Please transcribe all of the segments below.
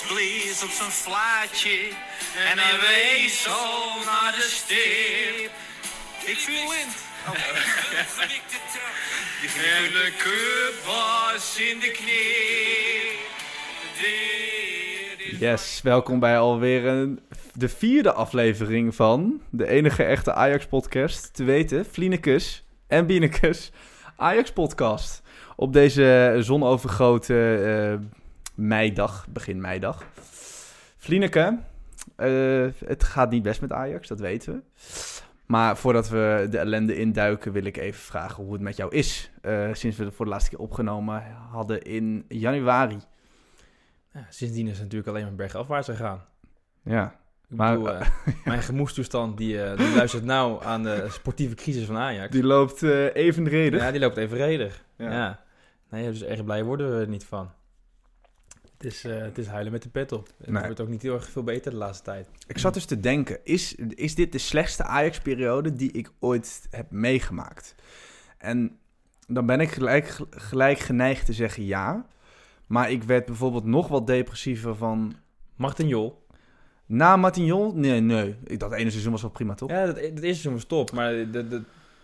blies op zijn flaatje en hij wees zo naar de stip. Ik viel in. En de cup was in de knie. Yes, welkom bij alweer een, de vierde aflevering van de enige echte Ajax-podcast. Te weten, Vlienekus en Bienekus Ajax-podcast. Op deze zonovergoten eh meidag, begin meidag. Vlieneke, eh, het gaat niet best met Ajax, dat weten we. Maar voordat we de ellende induiken, wil ik even vragen hoe het met jou is. eh, sinds we het voor de laatste keer opgenomen hadden in januari. Ja, sindsdien is het natuurlijk alleen maar bergafwaarts gegaan. Ja, Ik Maar- bedoel, eh, mijn gemoedstoestand die, die luistert nou aan de sportieve crisis van Ajax. die loopt evenredig. ja, die loopt evenredig. Ja. Ja. Nee, dus erg blij worden we er niet van. Het is, eh, het is huilen met de pet op. Nee. Het wordt ook niet heel erg veel beter de laatste tijd. Ik zat dus te denken, is, is dit de slechtste Ajax-periode die ik ooit heb meegemaakt? En dan ben ik gelijk, gelijk geneigd te zeggen ja. Maar ik werd bijvoorbeeld nog wat depressiever van... Martin Jol. Na Martignon? Nee, nee. Ik, dat ene seizoen was wel prima, toch? Ja, dat, dat eerste seizoen was top. Maar de, de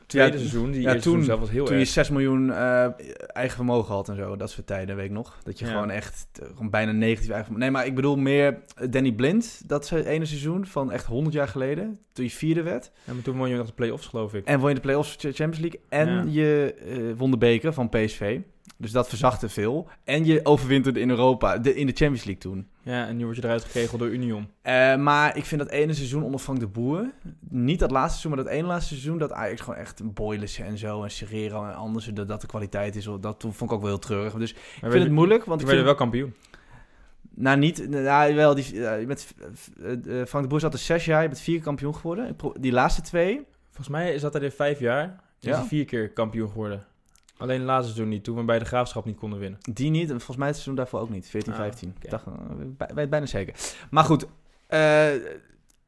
tweede Ja, seizoen, die ja, eerste toen- seizoen zelf was heel Toen je erg. 6 miljoen eh, eigen vermogen had en zo. Dat soort tijden, weet ik nog. Dat je Ja. gewoon echt eh, gewoon bijna negatief eigen. Nee, maar ik bedoel meer eh, Danny Blind. Dat ene seizoen van echt 100 jaar geleden. Toen je vierde werd. Ja, maar toen won je nog de play-offs, geloof ik. En won je de play-offs Champions League. En je eh, won de beker van PSV. Dus dat verzachtte veel. En je overwinterde in Europa, de, in de Champions League toen. Ja, en nu word je eruit gekegeld door Union. Eh, maar ik vind dat ene seizoen onder Frank de Boer... Niet dat laatste seizoen, maar dat ene laatste seizoen... dat Ajax gewoon echt Boylissen en zo... en Serrero en anders, dat dat de kwaliteit is. Dat toen vond ik ook wel heel treurig. Dus ik vind het moeilijk, want ik vind... we wel kampioen. Nou, niet... Nou, wel, die, eh, bent, eh, Frank de Boer zat er zes jaar, je bent vier keer kampioen geworden. Die laatste twee... Volgens mij zat er in vijf jaar. Is Ja. hij vier keer kampioen geworden. Alleen laatste seizoen niet, toen we bij de graafschap niet konden winnen. Die niet, en volgens mij het seizoen daarvoor ook niet. 14, Ah, 15. oké. Ik dacht, eh, bij- bijna zeker. Maar goed, eh,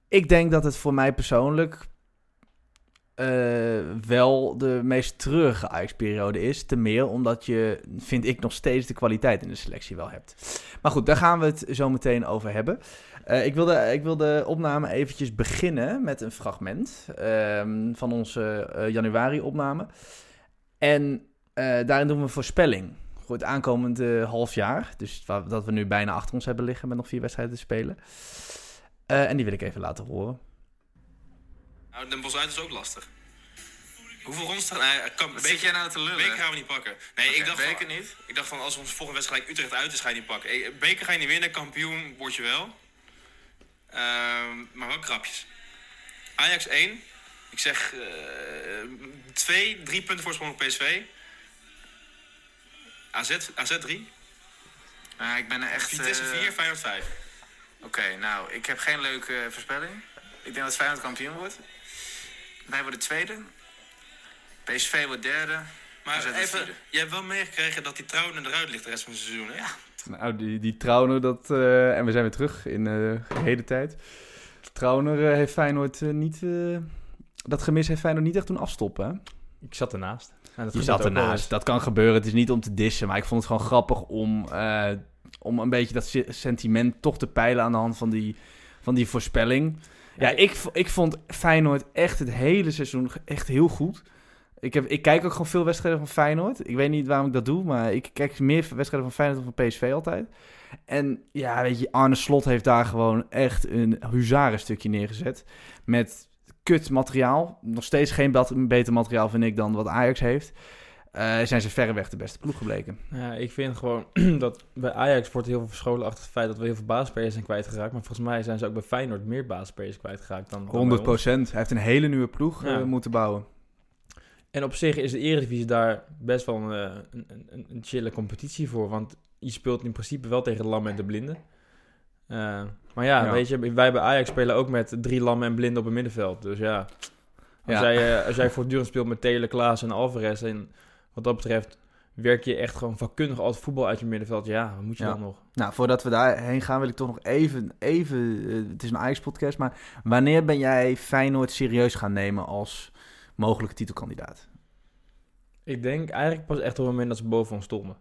ik denk dat het voor mij persoonlijk eh, wel de meest treurige Ajax-periode is. Te meer omdat je, vind ik, nog steeds de kwaliteit in de selectie wel hebt. Maar goed, daar gaan we het zo meteen over hebben. Ik, wilde, ik wil de opname eventjes beginnen met een fragment ehm, van onze eh, januari-opname. En daarin doen we een voorspelling voor het aankomende half jaar. Dus dat we nu bijna achter ons hebben liggen met nog vier wedstrijden te spelen. Eh, en die wil ik even laten horen. Nou, Den Bosch uit is ook lastig. Hoeveel rondes staan? Nee, kan, Wat zit jij nou te lullen? Beker gaan we niet pakken. Nee, ik dacht beker van, niet? Ik dacht van als onze volgende wedstrijd Utrecht uit is, ga je niet pakken. Eh, Beker ga je niet winnen, kampioen word je wel. Ehm, maar wel krapjes. Ajax 1. Ik zeg eh, twee, drie punten voorsprong op PSV. AZ, AZ 3. Nou, ik ben er echt... Vitesse eh, 4, Feyenoord 5. Oké, nou, ik heb geen leuke eh, voorspelling. Ik denk dat Feyenoord kampioen wordt. Wij worden tweede. PSV wordt derde. Maar even, vierde. je hebt wel meegekregen dat die trouwen eruit ligt de rest van het seizoen, hè? Ja. Nou, die, die Trauner, dat, eh, en we zijn weer terug in eh, de hele tijd. Trauner eh, heeft Feyenoord eh, niet... eh, dat gemis heeft Feyenoord niet echt doen afstoppen, hè? Ik zat ernaast. En dat Je zat ernaast. Dat kan gebeuren. Het is niet om te dissen. Maar ik vond het gewoon grappig om, eh, om een beetje dat se- sentiment toch te peilen aan de hand van die, van die voorspelling. Ja, Ja, ik, ik vond Feyenoord echt het hele seizoen echt heel goed. Ik, heb, ik kijk ook gewoon veel wedstrijden van Feyenoord. Ik weet niet waarom ik dat doe, maar ik kijk meer wedstrijden van Feyenoord dan van PSV altijd. En ja, weet je, Arne Slot heeft daar gewoon echt een huzarenstukje neergezet. Met kut materiaal. Nog steeds geen beter materiaal, vind ik, dan wat Ajax heeft. Eh, zijn ze verreweg de beste ploeg gebleken. Ja, ik vind gewoon dat bij Ajax wordt heel veel verscholen achter het feit dat we heel veel basispelers zijn kwijtgeraakt. Maar volgens mij zijn ze ook bij Feyenoord meer basispelers kwijtgeraakt dan, dan bij 100 ons. Hij heeft een hele nieuwe ploeg eh, moeten bouwen. En op zich is de Eredivisie daar best wel een, eh, een, een, een chille competitie voor. Want je speelt in principe wel tegen de lammen en de blinden. Eh, maar ja, Ja. weet je, wij bij Ajax spelen ook met drie lammen en blinden op het middenveld. Dus ja, als, Ja. Jij, eh, als jij voortdurend speelt met Telen, Klaas en Alvarez... en wat dat betreft werk je echt gewoon vakkundig als voetbal uit je middenveld... ja, wat moet je Ja. dan nog? Nou, voordat we daarheen gaan wil ik toch nog even... even eh, het is een Ajax-podcast, maar wanneer ben jij Feyenoord serieus gaan nemen als mogelijke titelkandidaat? Ik denk eigenlijk pas echt op het moment dat ze boven ons stonden.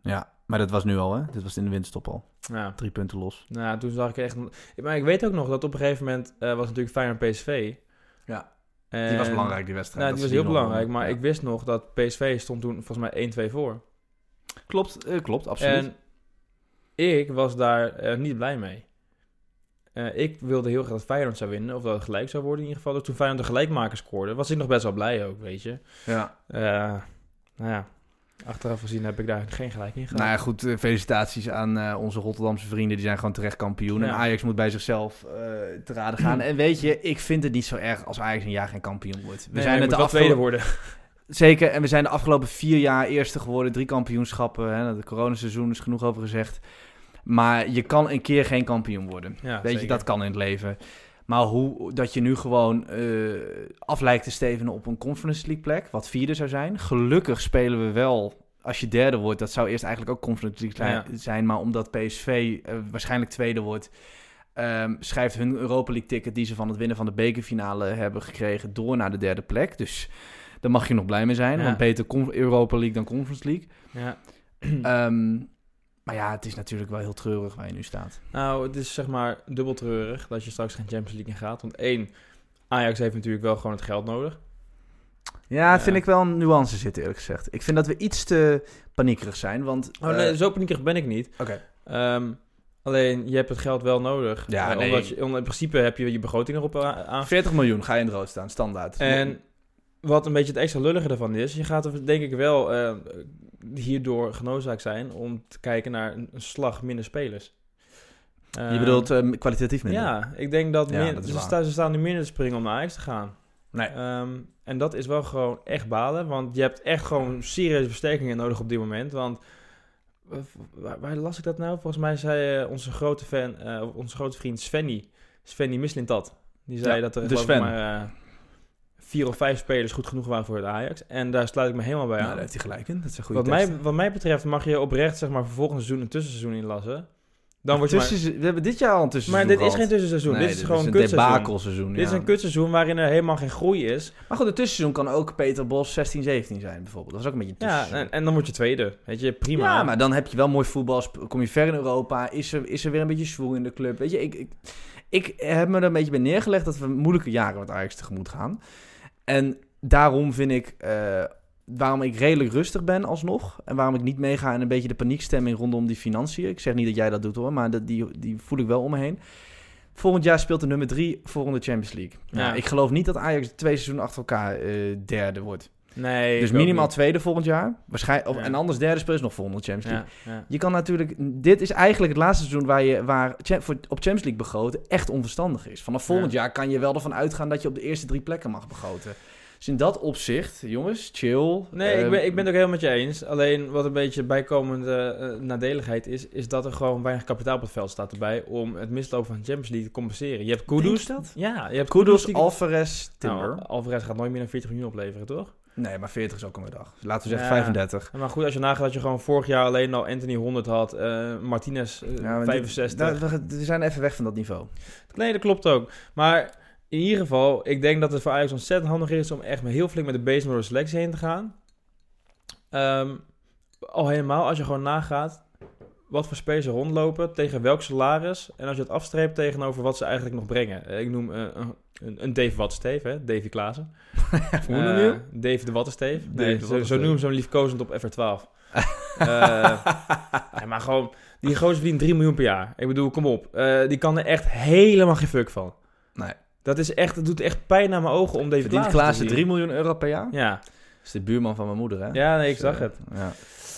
Ja, Maar dat was nu al, hè? Dit was in de winterstop al. Ja. Drie punten los. Nou, toen zag ik echt... Maar ik weet ook nog dat op een gegeven moment eh, was natuurlijk Feyenoord PSV. Ja. En- Die was belangrijk, die wedstrijd. Nou, die was heel belangrijk. wonnen. Maar Ja. ik wist nog dat PSV stond toen volgens mij 1-2 voor. Klopt, eh, klopt, absoluut. En ik was daar eh, niet blij mee. Eh, ik wilde heel graag dat Feyenoord zou winnen. Of dat het gelijk zou worden in ieder geval. Dus toen Feyenoord de gelijkmaker scoorde, was ik nog best wel blij ook, weet je. ja. Eh, nou ja, achteraf gezien heb ik daar geen gelijk in gehad. Nou ja, goed, eh, felicitaties aan eh, onze Rotterdamse vrienden. Die zijn gewoon terecht kampioen. En Ja. Ajax moet bij zichzelf eh, te raden gaan. en weet je, ik vind het niet zo erg als Ajax een jaar geen kampioen wordt. We Nee, zijn het de afgelopen... worden. Zeker, en we zijn de afgelopen vier jaar eerste geworden. Drie kampioenschappen. Hè. Het coronaseizoen is genoeg over gezegd. Maar je kan een keer geen kampioen worden. Ja, Weet je, dat kan in het leven. Maar hoe dat je nu gewoon eh, af lijkt te stevenen op een Conference League plek, wat vierde zou zijn. Gelukkig spelen we wel, als je derde wordt, dat zou eerst eigenlijk ook Conference League zijn, Ja. zijn maar omdat PSV eh, waarschijnlijk tweede wordt, ehm, schrijft hun Europa League ticket die ze van het winnen van de bekerfinale hebben gekregen door naar de derde plek. Dus daar mag je nog blij mee zijn, Ja. want beter Europa League dan Conference League. Ja. Ehm, maar ja, het is natuurlijk wel heel treurig waar je nu staat. Nou, het is zeg maar dubbel treurig dat je straks geen Champions League in gaat. Want één, Ajax heeft natuurlijk wel gewoon het geld nodig. Ja, vind ik wel een nuance zitten, eerlijk gezegd. Ik vind dat we iets te paniekerig zijn, want... Oh, eh, nee, zo paniekerig ben ik niet. Oké. Ehm, alleen, je hebt het geld wel nodig. Ja, Eh, nee. omdat je, in principe heb je je begroting erop a- aan. 40 miljoen ga je in het rood staan, standaard. En wat een beetje het extra lullige ervan is, je gaat er denk ik wel eh, hierdoor genoodzaakt zijn om te kijken naar een, slag minder spelers. je Ehm, bedoelt eh, kwalitatief minder? Ja, ik denk dat, Ja, dat ze, staan, ze staan nu minder te springen om naar Ajax te gaan. Nee. Ehm, en dat is wel gewoon echt balen, want je hebt echt gewoon serieuze versterkingen nodig op dit moment. Want eh, waar, waar las ik dat nou? Volgens mij zei eh, onze grote fan, eh, onze grote vriend Svenny, Svenny Mislintat, die zei Ja, dat er de Sven. maar vier of vijf spelers goed genoeg waren voor het Ajax. En daar sluit ik me helemaal bij Nou, aan. daar heeft hij gelijk in. Dat is een goede wat, mij, wat mij betreft mag je oprecht zeg maar voor volgend seizoen een tussenseizoen inlassen. Dan word je maar... Tussen, we hebben dit jaar al een tussenseizoen Maar dit is geen tussenseizoen, Nee, dit is gewoon een een kutseizoen. debakelseizoen. Dit is een kutseizoen waarin er helemaal geen groei is. Maar goed, het tussenseizoen kan ook Peter Bos 16, 17 zijn bijvoorbeeld. Dat is ook een beetje een Ja, en, en dan word je tweede. Weet je, prima. Ja, maar dan heb je wel mooi voetbal. Kom je ver in Europa. Is er, is er weer een beetje zwoel in de club. Weet je, ik, ik, ik heb me er een beetje bij neergelegd dat we moeilijke jaren met Ajax tegemoet gaan. En daarom vind ik, eh, waarom ik redelijk rustig ben alsnog. En waarom ik niet meega in een beetje de paniekstemming rondom die financiën. Ik zeg niet dat jij dat doet hoor, maar dat, die, die voel ik wel om me heen. Volgend jaar speelt de nummer drie voor de Champions League. Ja. Nou, ik geloof niet dat Ajax twee seizoenen achter elkaar eh, derde wordt. Nee, dus minimaal tweede volgend jaar. Waarschijnlijk, Ja. En anders derde speel je nog volgende Champions League. Ja, ja. Je kan natuurlijk... Dit is eigenlijk het laatste seizoen waar, je, waar voor, op Champions League begroten echt onverstandig is. Vanaf volgend Ja. jaar kan je wel ervan uitgaan dat je op de eerste drie plekken mag begroten. Dus in dat opzicht, jongens, chill. Nee, ik, ben, ik ben het ook helemaal met je eens. Alleen wat een beetje bijkomende eh, nadeligheid is, is dat er gewoon weinig kapitaal op het veld staat erbij om het mislopen van de Champions League te compenseren. Je hebt Kudus. je dat? Ja, je hebt Kudus, die- Alvarez, Timber. Nou, Alvarez gaat nooit meer dan 40 miljoen opleveren, toch? Nee, maar 40 is ook een dag. Laten we zeggen Ja. 35. Maar goed, als je nagaat dat je gewoon vorig jaar alleen al Anthony 100 had, eh, Martinez eh, Ja, maar dit- 65. daar- we, zijn even weg van dat niveau. Nee, dat klopt ook. Maar in ieder geval, ik denk dat het voor Ajax ontzettend handig is om echt met heel flink met de base door de selectie heen te gaan. Ehm, al helemaal als je gewoon nagaat wat voor spelers er rondlopen, tegen welk salaris. En als je het afstreept tegenover wat ze eigenlijk nog brengen. Eh, Ik noem eh, een, een, Dave Wattensteef, hè, Davy Klaassen. Hoe noem Eh, je hem? Dave de Wattensteef. Nee, zo, zo ze hem liefkozend op FR12. Eh, ja, maar gewoon, die gozer verdient 3 miljoen per jaar. Ik bedoel, kom op. Eh, die kan er echt helemaal geen fuck van. Nee. Dat is echt, het doet echt pijn aan mijn ogen om deze Verdient Klaassen 3 miljoen euro per jaar? Ja, Dat is de buurman van mijn moeder, hè? ja nee, ik Dus, zag eh, het. Ja.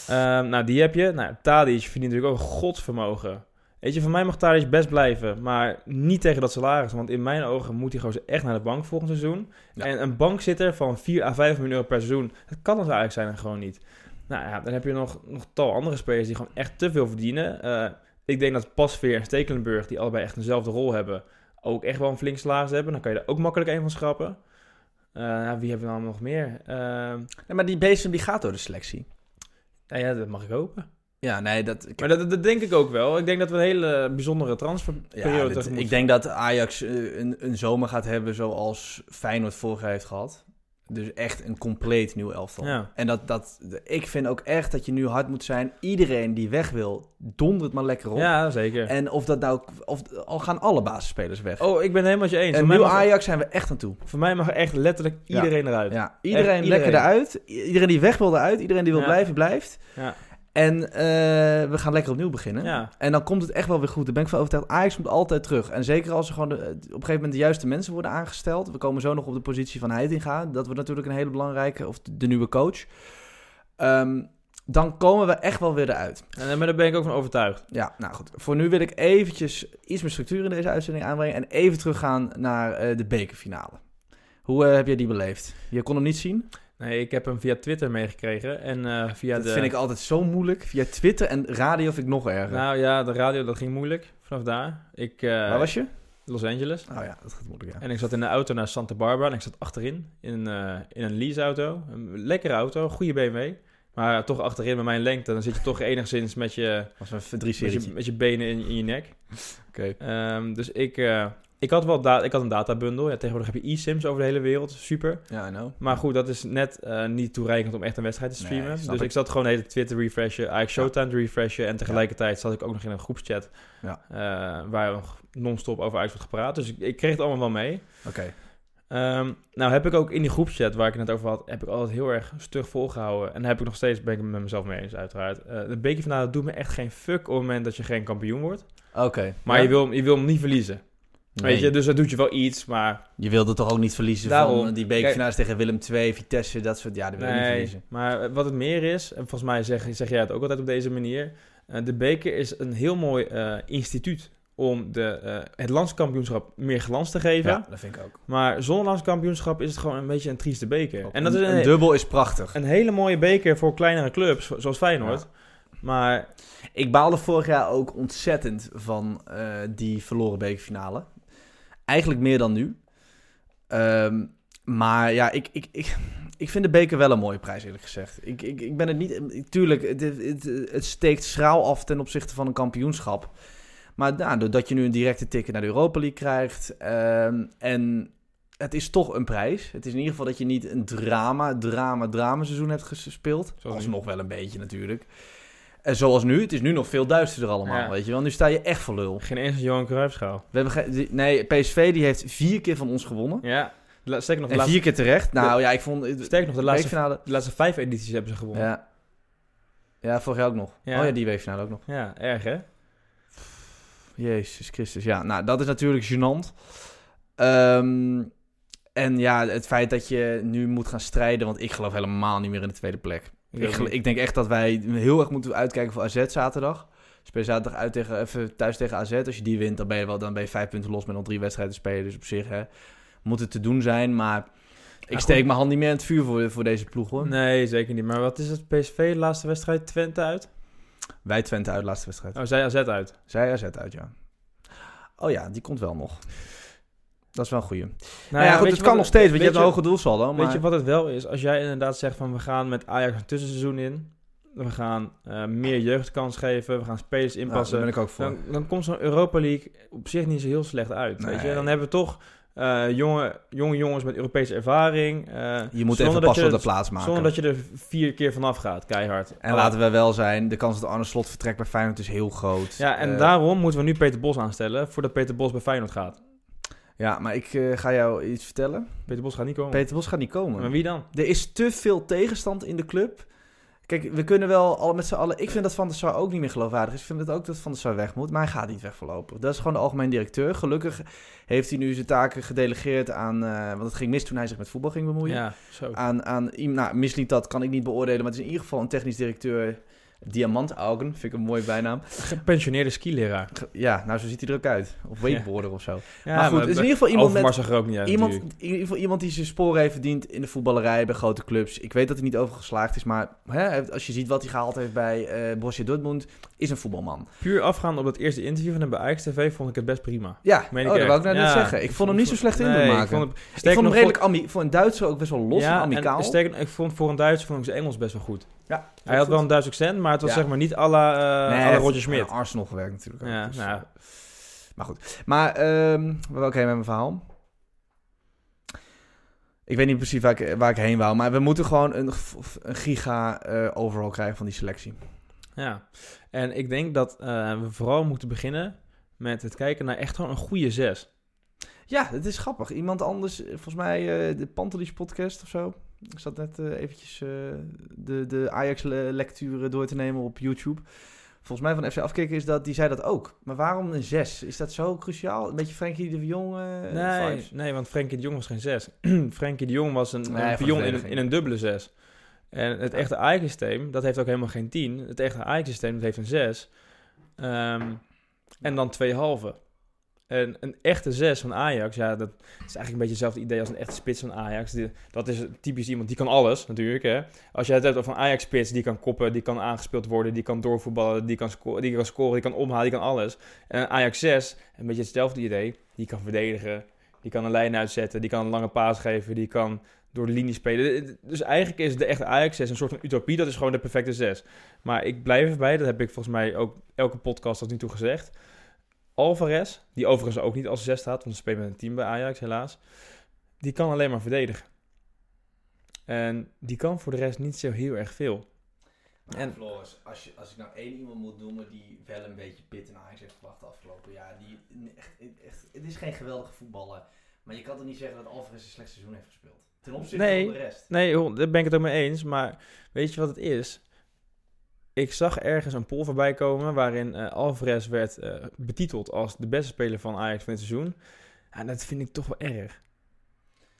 Ehm, nou, die heb je. Nou, Tadic verdient natuurlijk ook godsvermogen. Weet je, van mij mag Tadic best blijven, maar niet tegen dat salaris. Want in mijn ogen moet hij gewoon echt naar de bank volgend seizoen. Ja. En een bankzitter van 4 à 5 miljoen euro per seizoen, dat kan het eigenlijk zijn en gewoon niet. Nou ja, dan heb je nog, nog tal andere spelers die gewoon echt te veel verdienen. Eh, ik denk dat Pasveer en Stekelenburg, die allebei echt dezelfde rol hebben, ook echt wel een flink salaris hebben. Dan kan je er ook makkelijk een van schrappen. Nou, wie hebben we dan nog meer? Ehm, Nee, maar die Beestem die gaat door de selectie. Nou ja, dat mag ik hopen. Ja, nee, dat... Maar dat, dat denk ik ook wel. Ik denk dat we een hele bijzondere transferperiode Ja, dit- ik denk dat Ajax eh, een, een zomer gaat hebben zoals Feyenoord vorig jaar heeft gehad. Dus echt een compleet nieuw elftal. Ja. En dat, dat, ik vind ook echt dat je nu hard moet zijn. Iedereen die weg wil, dondert maar lekker op. Ja, zeker. En of dat nou, of al gaan alle basisspelers weg. oh, ik ben het helemaal met je eens. en mag, Ajax zijn we echt aan toe. voor mij mag echt letterlijk Ja. iedereen eruit. Ja, iedereen, iedereen. lekker eruit. Iedereen die weg wil eruit. Iedereen die wil blijven, blijft. Ja. En eh, we gaan lekker opnieuw beginnen. Ja. En dan komt het echt wel weer goed. Daar ben ik van overtuigd. Ajax moet altijd terug. En zeker als er gewoon de- op een gegeven moment de juiste mensen worden aangesteld. We komen zo nog op de positie van Heitinga. Dat wordt natuurlijk een hele belangrijke, of de, nieuwe coach. Ehm, dan komen we echt wel weer eruit. En, eh, daar ben ik ook van overtuigd. Ja, nou goed. Voor nu wil ik eventjes iets meer structuur in deze uitzending aanbrengen. En even teruggaan naar eh, de bekerfinale. Hoe eh, heb jij die beleefd? Je kon hem niet zien? Nee, ik heb hem via Twitter meegekregen. En eh, via dat de... vind ik altijd zo moeilijk. Via Twitter en radio vind ik nog erger. Nou ja, de radio, dat ging moeilijk vanaf daar. Ik, eh, Waar was je? Los Angeles. Oh ja, dat gaat moeilijk, ja. En ik zat in de auto naar Santa Barbara en ik zat achterin in, eh, in een leaseauto. Een lekkere auto, goede BMW. Maar toch achterin met mijn lengte, dan zit je toch enigszins met je, was een verdrie met je, met je benen in, in je nek. Oké. Ehm, dus ik, ik had wel da ik had een databundle. Ja, tegenwoordig heb je e-sims over de hele wereld, super. Ja, I know. Maar goed, dat is net eh, niet toereikend om echt een wedstrijd te streamen. dus ik. ik zat gewoon de hele Twitter refreshen, eigenlijk Showtime te refreshen. En tegelijkertijd zat ik ook nog in een groepschat Ja. eh, waar nog non-stop over Ajax wordt gepraat. Dus ik, ik kreeg het allemaal wel mee. Oké. Ehm, nou heb ik ook in die groepchat waar ik het net over had, heb ik altijd heel erg stug volgehouden. En daar heb ik nog steeds, ben ik het met mezelf mee eens uiteraard. Eh de bekerfinale doet me echt geen fuck op het moment dat je geen kampioen wordt. Oké. Maar Ja? je, wil, je wil hem niet verliezen. Nee. Weet je, dus dat doet je wel iets, maar Je wilde toch ook niet verliezen Daarom. van die bekerfinales tegen Willem II, Vitesse, dat soort... Ja, dat wil je niet nee. verliezen. Maar wat het meer is, en volgens mij zeg, zeg jij het ook altijd op deze manier, eh, de beker is een heel mooi eh, instituut om de, eh, het landskampioenschap meer glans te geven. Ja, dat vind ik ook. Maar zonder landskampioenschap is het gewoon een beetje een trieste beker. En dat is een, een, dubbel is prachtig. een hele mooie beker voor kleinere clubs, zo- zoals Feyenoord. Maar Ik baalde vorig jaar ook ontzettend van die verloren bekerfinale. Eigenlijk meer dan nu. Ehm, maar ja, ik, ik, ik, ik vind de beker wel een mooie prijs, eerlijk gezegd. Ik, ik, ik ben het niet... Tuurlijk, het, het, het steekt schraal af ten opzichte van een kampioenschap. Maar nou, doordat je nu een directe ticket naar de Europa League krijgt... ehm, en het is toch een prijs. Het is in ieder geval dat je niet een drama, drama, drama seizoen hebt gespeeld. Alsnog wel een beetje natuurlijk. En zoals nu, het is nu nog veel duisterder allemaal, Ja. weet je wel. Nu sta je echt voor lul. geen eens een Johan Cruijffschaal. We hebben die- nee, PSV die heeft vier keer van ons gewonnen. Ja, la- sterker nog, de En laatste, vier keer terecht. Nou ja, ik vond... sterker nog, de laatste, de laatste vijf edities hebben ze gewonnen. Ja. ja, vorig jaar ook nog. Ja. Oh ja, die weekfinale ook nog. Ja, erg hè? Jezus Christus. Ja, nou, dat is natuurlijk gênant. Ehm, en ja, het feit dat je nu moet gaan strijden... Want ik geloof helemaal niet meer in de tweede plek. Ik, ik denk echt dat wij heel erg moeten uitkijken voor AZ zaterdag. Speel zaterdag uit tegen, even thuis tegen AZ. Als je die wint, dan ben je, wel, dan ben je vijf punten los met nog drie wedstrijden te spelen. Dus op zich hè, moet het te doen zijn. Maar ik steek mijn hand niet meer in het vuur voor, voor deze ploeg hoor. Nee, zeker niet. Maar wat is het? PSV, de laatste wedstrijd, Twente uit? Wij Twente uit, laatste wedstrijd. Oh, zij AZ uit. Zij AZ uit, ja. Oh ja, die komt wel nog. Dat is wel een goeie. Nou, Nou ja, goed, het kan nog steeds, want je hebt een hoge doelsaldo. Maar... Weet je wat het wel is? Als jij inderdaad zegt van we gaan met Ajax een tussenseizoen in. We gaan eh, meer jeugdkans geven. We gaan spelers Nou, inpassen. daar ben ik ook voor. dan, dan komt zo'n Europa League op zich niet zo heel slecht uit. Weet je? Dan hebben we toch eh, jonge, jonge jongens met Europese ervaring. eh, je moet even passen op de plaats maken. Zonder dat je er vier keer vanaf gaat, keihard. En laten we wel zijn, de kans dat Arne Slot vertrekt bij Feyenoord is heel groot. Ja, en daarom moeten we nu Peter Bos aanstellen voordat Peter Bos bij Feyenoord gaat. Ja, maar ik eh, ga jou iets vertellen. Peter Bos gaat niet komen. Peter Bos gaat niet komen. Maar wie dan? Er is te veel tegenstand in de club. Kijk, we kunnen wel al met z'n allen... Ik vind dat Van der Sar ook niet meer geloofwaardig is. Ik vind het ook dat Van der Sar weg moet. Maar hij gaat niet weg voorlopig. Dat is gewoon de algemeen directeur. Gelukkig heeft hij nu zijn taken gedelegeerd aan... eh, want het ging mis toen hij zich met voetbal ging bemoeien. Ja, zo. Aan, aan. Nou, misliet dat kan ik niet beoordelen. Maar het is in ieder geval een technisch directeur... Diamantaugen, vind ik een mooie bijnaam. Gepensioneerde skileraar. Ja, nou zo ziet hij er ook uit. Of wakeboarder of zo. Ja, maar goed, het is in ieder geval iemand met... Ook niet uit Iemand, natuurlijk. in ieder geval iemand die zijn sporen heeft verdiend in de voetballerij bij grote clubs. Ik weet dat hij niet overgeslaagd is, maar hè, als je ziet wat hij gehaald heeft bij eh Borussia Dortmund, is een voetbalman. Puur afgaand op dat eerste interview van hem bij Ajax TV vond ik het best prima. Ja, Meen oh, ik dat echt. wou ik nou net Ja, zeggen. Ik vond hem niet zo slecht in nee, maken. Ik vond hem, Ik vond hem redelijk ami- voor een Duitser ook best wel los ja, en amicaal. En, ik vond voor een Duitser vond ik zijn Engels best wel goed. Ja, Hij had wel een Duits accent, maar het was Ja. zeg maar niet à la, eh, Nee, à la Roger Arsenal gewerkt natuurlijk ook. Ja, dus, nou, Maar goed. Maar, ehm waar wil ik heen met mijn verhaal? Ik weet niet precies waar ik, waar ik heen wou. Maar we moeten gewoon een, een giga eh, overall krijgen van die selectie. Ja, en ik denk dat eh, we vooral moeten beginnen met het kijken naar echt gewoon een goede zes. Ja, het is grappig. Iemand anders, volgens mij de Pantelis podcast of zo. Ik zat net eh, eventjes eh, de, de Ajax-lecturen door te nemen op YouTube. Volgens mij van FC Afkikken is dat, die zei dat ook. Maar waarom een 6? Is dat zo cruciaal? Een beetje Frenkie de Jong eh nee, vibes? nee, want Frenkie de Jong was geen zes. Frenkie de Jong was een, Nee, een pion in, verdediging. in een dubbele zes. En het echte Ajax-systeem, dat heeft ook helemaal geen 10. Het echte Ajax-systeem, dat heeft een 6. en dan twee halve. En een echte 6 van Ajax, ja, dat is eigenlijk een beetje hetzelfde idee als een echte spits van Ajax. Dat is typisch iemand, die kan alles natuurlijk. Hè. Als je het hebt over een Ajax-spits, die kan koppen, die kan aangespeeld worden, die kan doorvoetballen, die kan, sco die kan scoren, die kan omhalen, die kan alles. En een Ajax 6, een beetje hetzelfde idee, die kan verdedigen, die kan een lijn uitzetten, die kan een lange paas geven, die kan door de linie spelen. Dus eigenlijk is de echte Ajax 6 een soort van utopie, dat is gewoon de perfecte 6. Maar ik blijf erbij, dat heb ik volgens mij ook elke podcast tot nu toe gezegd. Alvarez, die overigens ook niet als 6 staat, want ze spelen met een team bij Ajax helaas. Die kan alleen maar verdedigen. En die kan voor de rest niet zo heel erg veel. En En- Floris, als, je, als ik nou één iemand moet noemen die wel een beetje pit in Ajax heeft gebracht de afgelopen jaar. Die, echt, echt, het is geen geweldige voetballer. Maar je kan toch niet zeggen dat Alvarez een slecht seizoen heeft gespeeld? Ten opzichte Nee. van de rest. Nee, daar ben ik het ook mee eens. Maar weet je wat het is? Ik zag ergens een poll voorbij komen waarin eh, Alvarez werd eh, betiteld als de beste speler van Ajax van dit seizoen. En dat vind ik toch wel erg.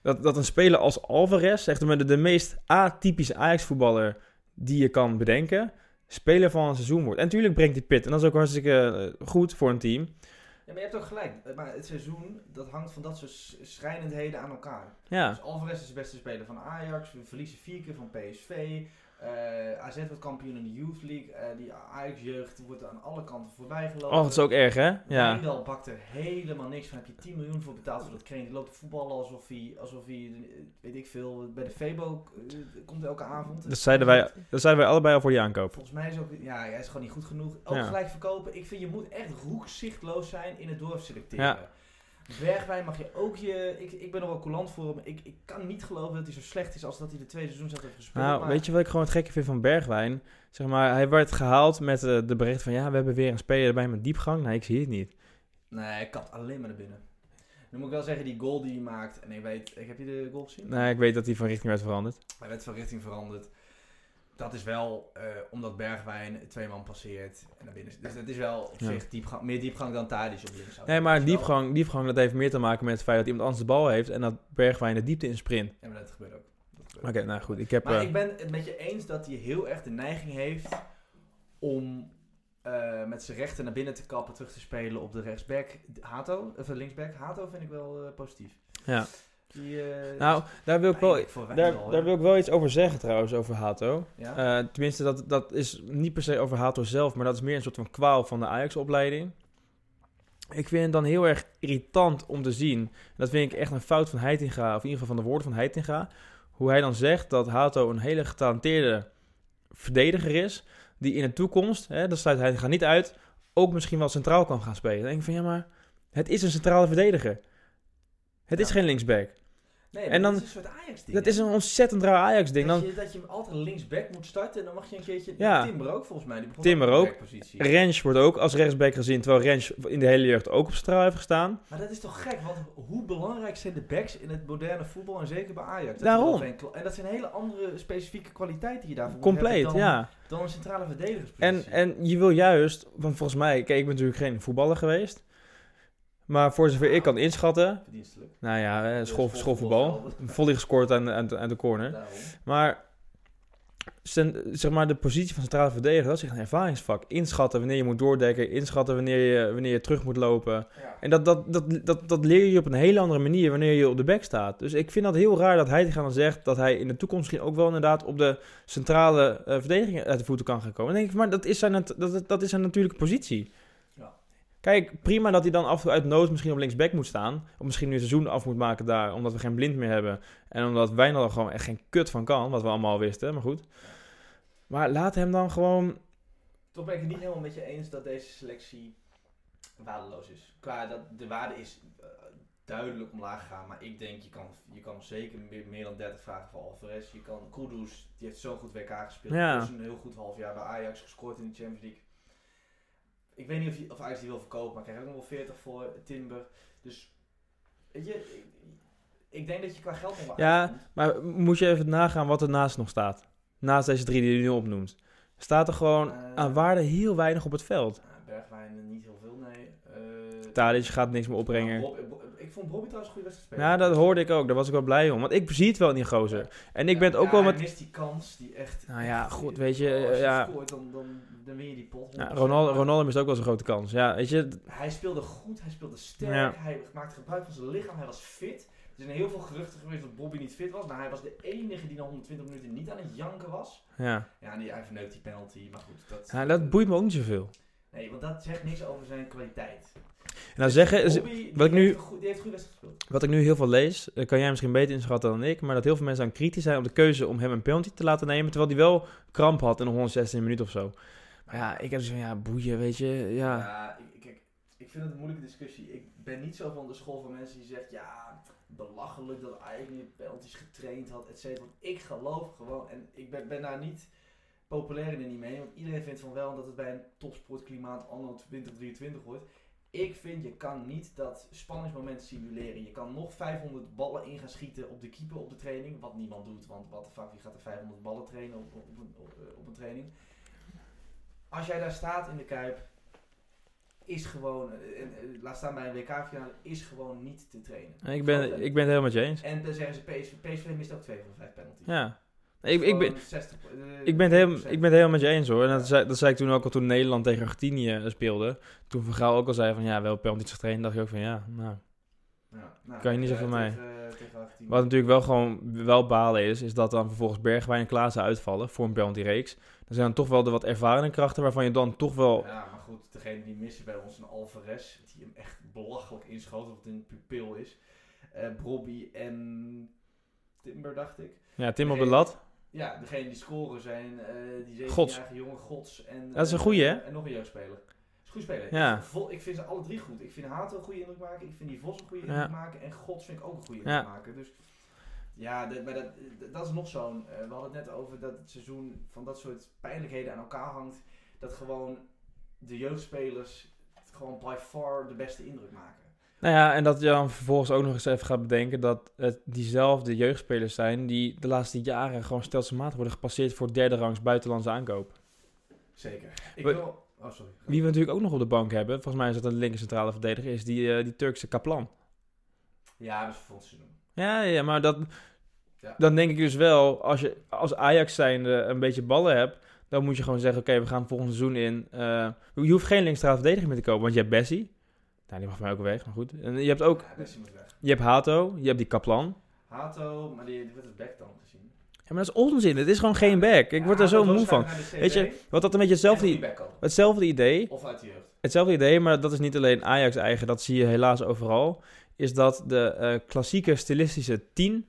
Dat, dat een speler als Alvarez, zeg maar de, de meest atypische Ajax-voetballer die je kan bedenken, speler van een seizoen wordt. En natuurlijk brengt hij pit. En dat is ook hartstikke eh, goed voor een team. Ja, maar je hebt ook gelijk. Maar het seizoen, dat hangt van dat soort schrijnendheden aan elkaar. Ja, Dus Alvarez is de beste speler van Ajax. We verliezen vier keer van PSV. Eh, AZ wordt kampioen in de Youth League. Eh, die Ajax-jeugd wordt aan alle kanten voorbij gelopen. oh, dat is ook erg, hè? Ja. Wijndal bakt er helemaal niks van. Heb je 10 miljoen voor betaald voor dat kreen. Die loopt te voetballen alsof hij, alsof hij weet ik veel, bij de Febo eh, komt elke avond. Dat zeiden, wij, dat zeiden wij allebei al voor die aankoop. Volgens mij is ook, ja, hij is gewoon niet goed genoeg. Ook Ja. gelijk verkopen. Ik vind je moet echt roekzichtloos zijn in het doorselecteren. Ja. Bergwijn mag je ook je. Ik, ik ben er wel coulant voor hem. Ik, ik kan niet geloven dat hij zo slecht is als dat hij de tweede seizoen zelf heeft gespeeld. Nou, maar- weet je wat ik gewoon het gekke vind van Bergwijn? Zeg maar, hij werd gehaald met eh, de bericht van... ja, we hebben weer een speler bij met diepgang. Nee, ik zie het niet. Nee, hij kapt alleen maar naar binnen. Nu moet ik wel zeggen, die goal die hij maakt. En ik weet, ik heb je de goal gezien? Nee, ik weet dat hij van richting werd veranderd. Hij werd van richting veranderd. Dat is wel eh, omdat Bergwijn twee man passeert en naar binnen. Dus dat is wel op Ja. zich diepgang, meer diepgang dan Tadic op links. Nee, maar diepgang, diepgang dat heeft meer te maken met het feit dat iemand anders de bal heeft... en dat Bergwijn de diepte in sprint. Ja, maar dat gebeurt ook. Oké, nou goed. Ik heb... Maar eh, ik ben het met je eens dat hij heel erg de neiging heeft om eh, met zijn rechter naar binnen te kappen, terug te spelen op de rechtsback Hato, of de linksback Hato vind ik wel positief. ja. Die, eh, Nou, daar wil ik wel... Daar, wil ik wel iets over zeggen trouwens, over Hato. ja? Eh, tenminste, dat, dat is niet per se over Hato zelf, maar dat is meer een soort van kwaal van de Ajax-opleiding. Ik vind het dan heel erg irritant om te zien. En dat vind ik echt een fout van Heitinga, of in ieder geval van de woorden van Heitinga. Hoe hij dan zegt dat Hato een hele getalenteerde verdediger is. Die in de toekomst, hè, dat sluit Heitinga niet uit, ook misschien wel centraal kan gaan spelen. Dan denk ik van ja, maar het is een centrale verdediger. Het is geen linksback. Nee, en en dan- dat is een soort Ajax-ding. Dat hè? is een ontzettend raar Ajax-ding. dat, Dan, je, dat je hem altijd linksback moet starten en dan mag je een keertje... Ja. Timber ook volgens mij. Die begon Timber ook. Rens wordt ook als rechtsback gezien, terwijl Rens in de hele jeugd ook op straal heeft gestaan. Maar dat is toch gek, want hoe belangrijk zijn de backs in het moderne voetbal en zeker bij Ajax? Dat Daarom. een En dat zijn hele andere specifieke kwaliteiten die je daarvoor moet Compleet, hebben dan, ja. dan een centrale En, verdedigerspositie. en je wil juist, want volgens mij, kijk, ik ben natuurlijk geen voetballer geweest. Maar voor zover ik kan inschatten, Verdienstelijk. nou ja, eh, school, school- schoolvoetbal. volley gescoord aan, aan, aan de corner. Daarom. Maar, zeg maar de positie van centrale verdediger, dat is echt een ervaringsvak. Inschatten wanneer je moet doordekken, inschatten wanneer je, wanneer je terug moet lopen. Ja. En dat, dat, dat, dat, dat leer je op een hele andere manier wanneer je op de back staat. Dus ik vind dat heel raar dat hij dan zegt dat hij in de toekomst misschien ook wel inderdaad op de centrale eh, verdediging uit de voeten kan gaan komen. Denk ik, maar dat is zijn, dat, dat is zijn natuurlijke positie. Kijk, prima dat hij dan af en toe uit nood misschien op linksback moet staan. Of misschien nu een seizoen af moet maken daar, omdat we geen blind meer hebben. En omdat Wijnald er gewoon echt geen kut van kan, wat we allemaal al wisten, maar goed. Maar laat hem dan gewoon... Toch ben ik het niet helemaal met je eens dat deze selectie waardeloos is. Qua dat de waarde is, eh, duidelijk omlaag gegaan. Maar ik denk, je kan, je kan zeker meer, meer dan 30 vragen voor Alvarez. Je kan Kudus, die heeft zo'n goed WK gespeeld. Ja. Ja. een heel goed half jaar bij Ajax gescoord in de Champions League. Ik weet niet of, je, of Ajax die wil verkopen, maar krijg ook nog wel 40 voor Timber. Dus, weet je, ik, ik denk dat je qua geld omlaag Ja, komt. Maar moet je even nagaan wat er naast nog staat. Naast deze drie die je nu opnoemt. Staat er gewoon Eh. aan waarde heel weinig op het veld. Ja, Bergwijn eh, niet heel veel, nee. Uh, Tadic gaat niks meer opbrengen. Ik vond Bobby trouwens een goede wedstrijd spelen. Ja, dat hoorde ik ook. Daar was ik wel blij om. Want ik zie het wel in die gozer. En ik ben het ook ja, wel met... mist die kans die echt... Nou ja, goed, weet je, Als je ja. scoort, dan, dan, dan win je die pot. Ja, 100%. Ronaldo, Ronaldo mist ook wel zijn grote kans. Ja, weet je... Hij speelde goed, hij speelde sterk, hij maakte gebruik van zijn lichaam, hij was fit. Er zijn heel veel geruchten geweest dat Bobby niet fit was, maar hij was de enige die na 120 minuten niet aan het janken was. Ja. Ja, en die, hij verneukt die penalty, maar goed. Dat, ja, dat boeit me ook niet zoveel. Nee, want dat zegt niks over zijn kwaliteit. En dan zeggen... is- Bobby, die wat ik nu-. Wat ik nu heel veel lees, eh, kan jij misschien beter inschatten dan ik, maar dat heel veel mensen aan kritisch zijn op de keuze om hem een penalty te laten nemen, terwijl hij wel kramp had in de 116 minuten of zo. Maar ja, ik heb dus van, ja, boeien, weet je, ja. Ja, ik, kijk, ik vind het een moeilijke discussie. Ik ben niet zo van de school van mensen die zegt, ja, belachelijk dat Ajax niet penalties getraind had, et cetera. Want ik geloof gewoon, en ik ben, ben daar niet populair in niet mee, want iedereen vindt van wel dat het bij een topsportklimaat anno 2023 hoort. Ik vind, je kan niet dat spanningsmoment simuleren. Je kan nog 500 ballen in gaan schieten op de keeper op de training, wat niemand doet, want wat de fuck, wie gaat er 500 ballen trainen op, op, op, op, op een training? Als jij daar staat in de Kuip, is gewoon, eh, en, eh, laat staan bij een WK-finale, is gewoon niet te trainen. Ik ben, ik ben het helemaal met je eens. En dan zeggen ze, PSV, PSV mist ook twee van de vijf penalties. Ja. Ik, ik, ben, Gewoon 60, eh, ik, ben het helemaal, 40%. ik ben het helemaal met je eens hoor. En dat zei, dat zei ik toen ook al toen Nederland tegen Argentinië eh, speelde. Toen Van Gaal ook al zei van ja, wel penalties getraind, dacht ik ook van ja, nou. Ja, nou, Kan je niet zoveel mee. tegen, eh. Wat natuurlijk wel gewoon wel balen is, is dat dan vervolgens Bergwijn en Klaassen uitvallen voor een penalty-reeks. Dan zijn dan toch wel de wat ervaren krachten waarvan je dan toch wel... Ja, maar goed, degene die missen bij ons een Alvarez, die hem echt belachelijk inschoot, of het een pupil is. Brobby en Timber, dacht ik. Ja, Tim op de lat. Ja, degene die scoren zijn eh die Gods. 17-jarige jongen Gods. En, Dat is een eh, goeie, hè? En nog een jeugdspeler. is een goede speler. Ja. Ik, vind ze alle drie goed. Ik vind Hato een goede indruk maken. Ik vind die Vos een goede Ja. indruk maken. En Gods vind ik ook een goede Ja. indruk maken. Dus ja, dat, maar dat, dat is nog zo'n... eh, we hadden het net over dat het seizoen van dat soort pijnlijkheden aan elkaar hangt. Dat gewoon de jeugdspelers gewoon by far de beste indruk maken. Nou ja, en dat je dan vervolgens ook nog eens even gaat bedenken dat het diezelfde jeugdspelers zijn die de laatste jaren gewoon stelselmatig worden gepasseerd voor derde rangs buitenlandse aankoop. Zeker. Ik We- wil... Oh, sorry. Wie we natuurlijk ook nog op de bank hebben, volgens mij is dat een linker centrale verdediger, is die, eh, die Turkse Kaplan. Ja, dat is volgend seizoen. Ja, ja, maar dat, Ja. dan denk ik dus wel, als je als Ajax zijnde een beetje ballen hebt, dan moet je gewoon zeggen, oké, we gaan volgend seizoen in. eh, je hoeft geen linksstraal verdediger meer te kopen, want je hebt Bessie. Nou, die mag mij ook weg, maar goed. En je hebt ook, Ja, Messi moet weg. je hebt Hato, je hebt die Kaplan. Hato, maar die, die wordt het back dan gezien. Ja, maar dat is onzin. Het is gewoon geen back. Ik word er zo moe van. Weet je, wat dat een beetje hetzelfde, Hetzelfde idee, Of uit de jeugd. hetzelfde idee, maar dat is niet alleen Ajax eigen, dat zie je helaas overal, is dat de eh, klassieke stilistische 10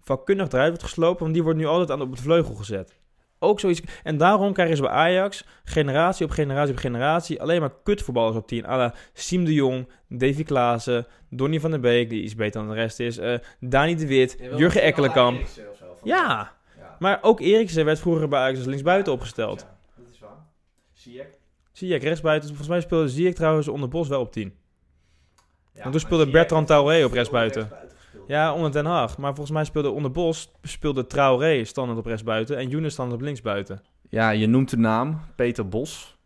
vakkundig eruit wordt geslopen, want die wordt nu altijd aan op het vleugel gezet. Ook zoiets. En daarom krijgen ze bij Ajax generatie op generatie op generatie alleen maar kutvoetballers op 10. à la Siem de Jong, Davy Klaassen, Donny van der Beek, die iets beter dan de rest is, eh Dani de Wit, Jurgen Ekkelenkamp. Ja, ja. maar ook Eriksen werd vroeger bij Ajax als linksbuiten opgesteld. Ja, dat is waar. Ziyech. Ziyech rechtsbuiten. Volgens mij speelde Ziyech trouwens onder Bos wel op 10. Ja, toen speelde Bertrand Traoré op rechtsbuiten. rechtsbuiten Ja, onder Den Haag. Maar volgens mij speelde onder Bos speelde Traoré standaard op rechtsbuiten en Younes standaard op linksbuiten. Ja, je noemt de naam, Peter Bos.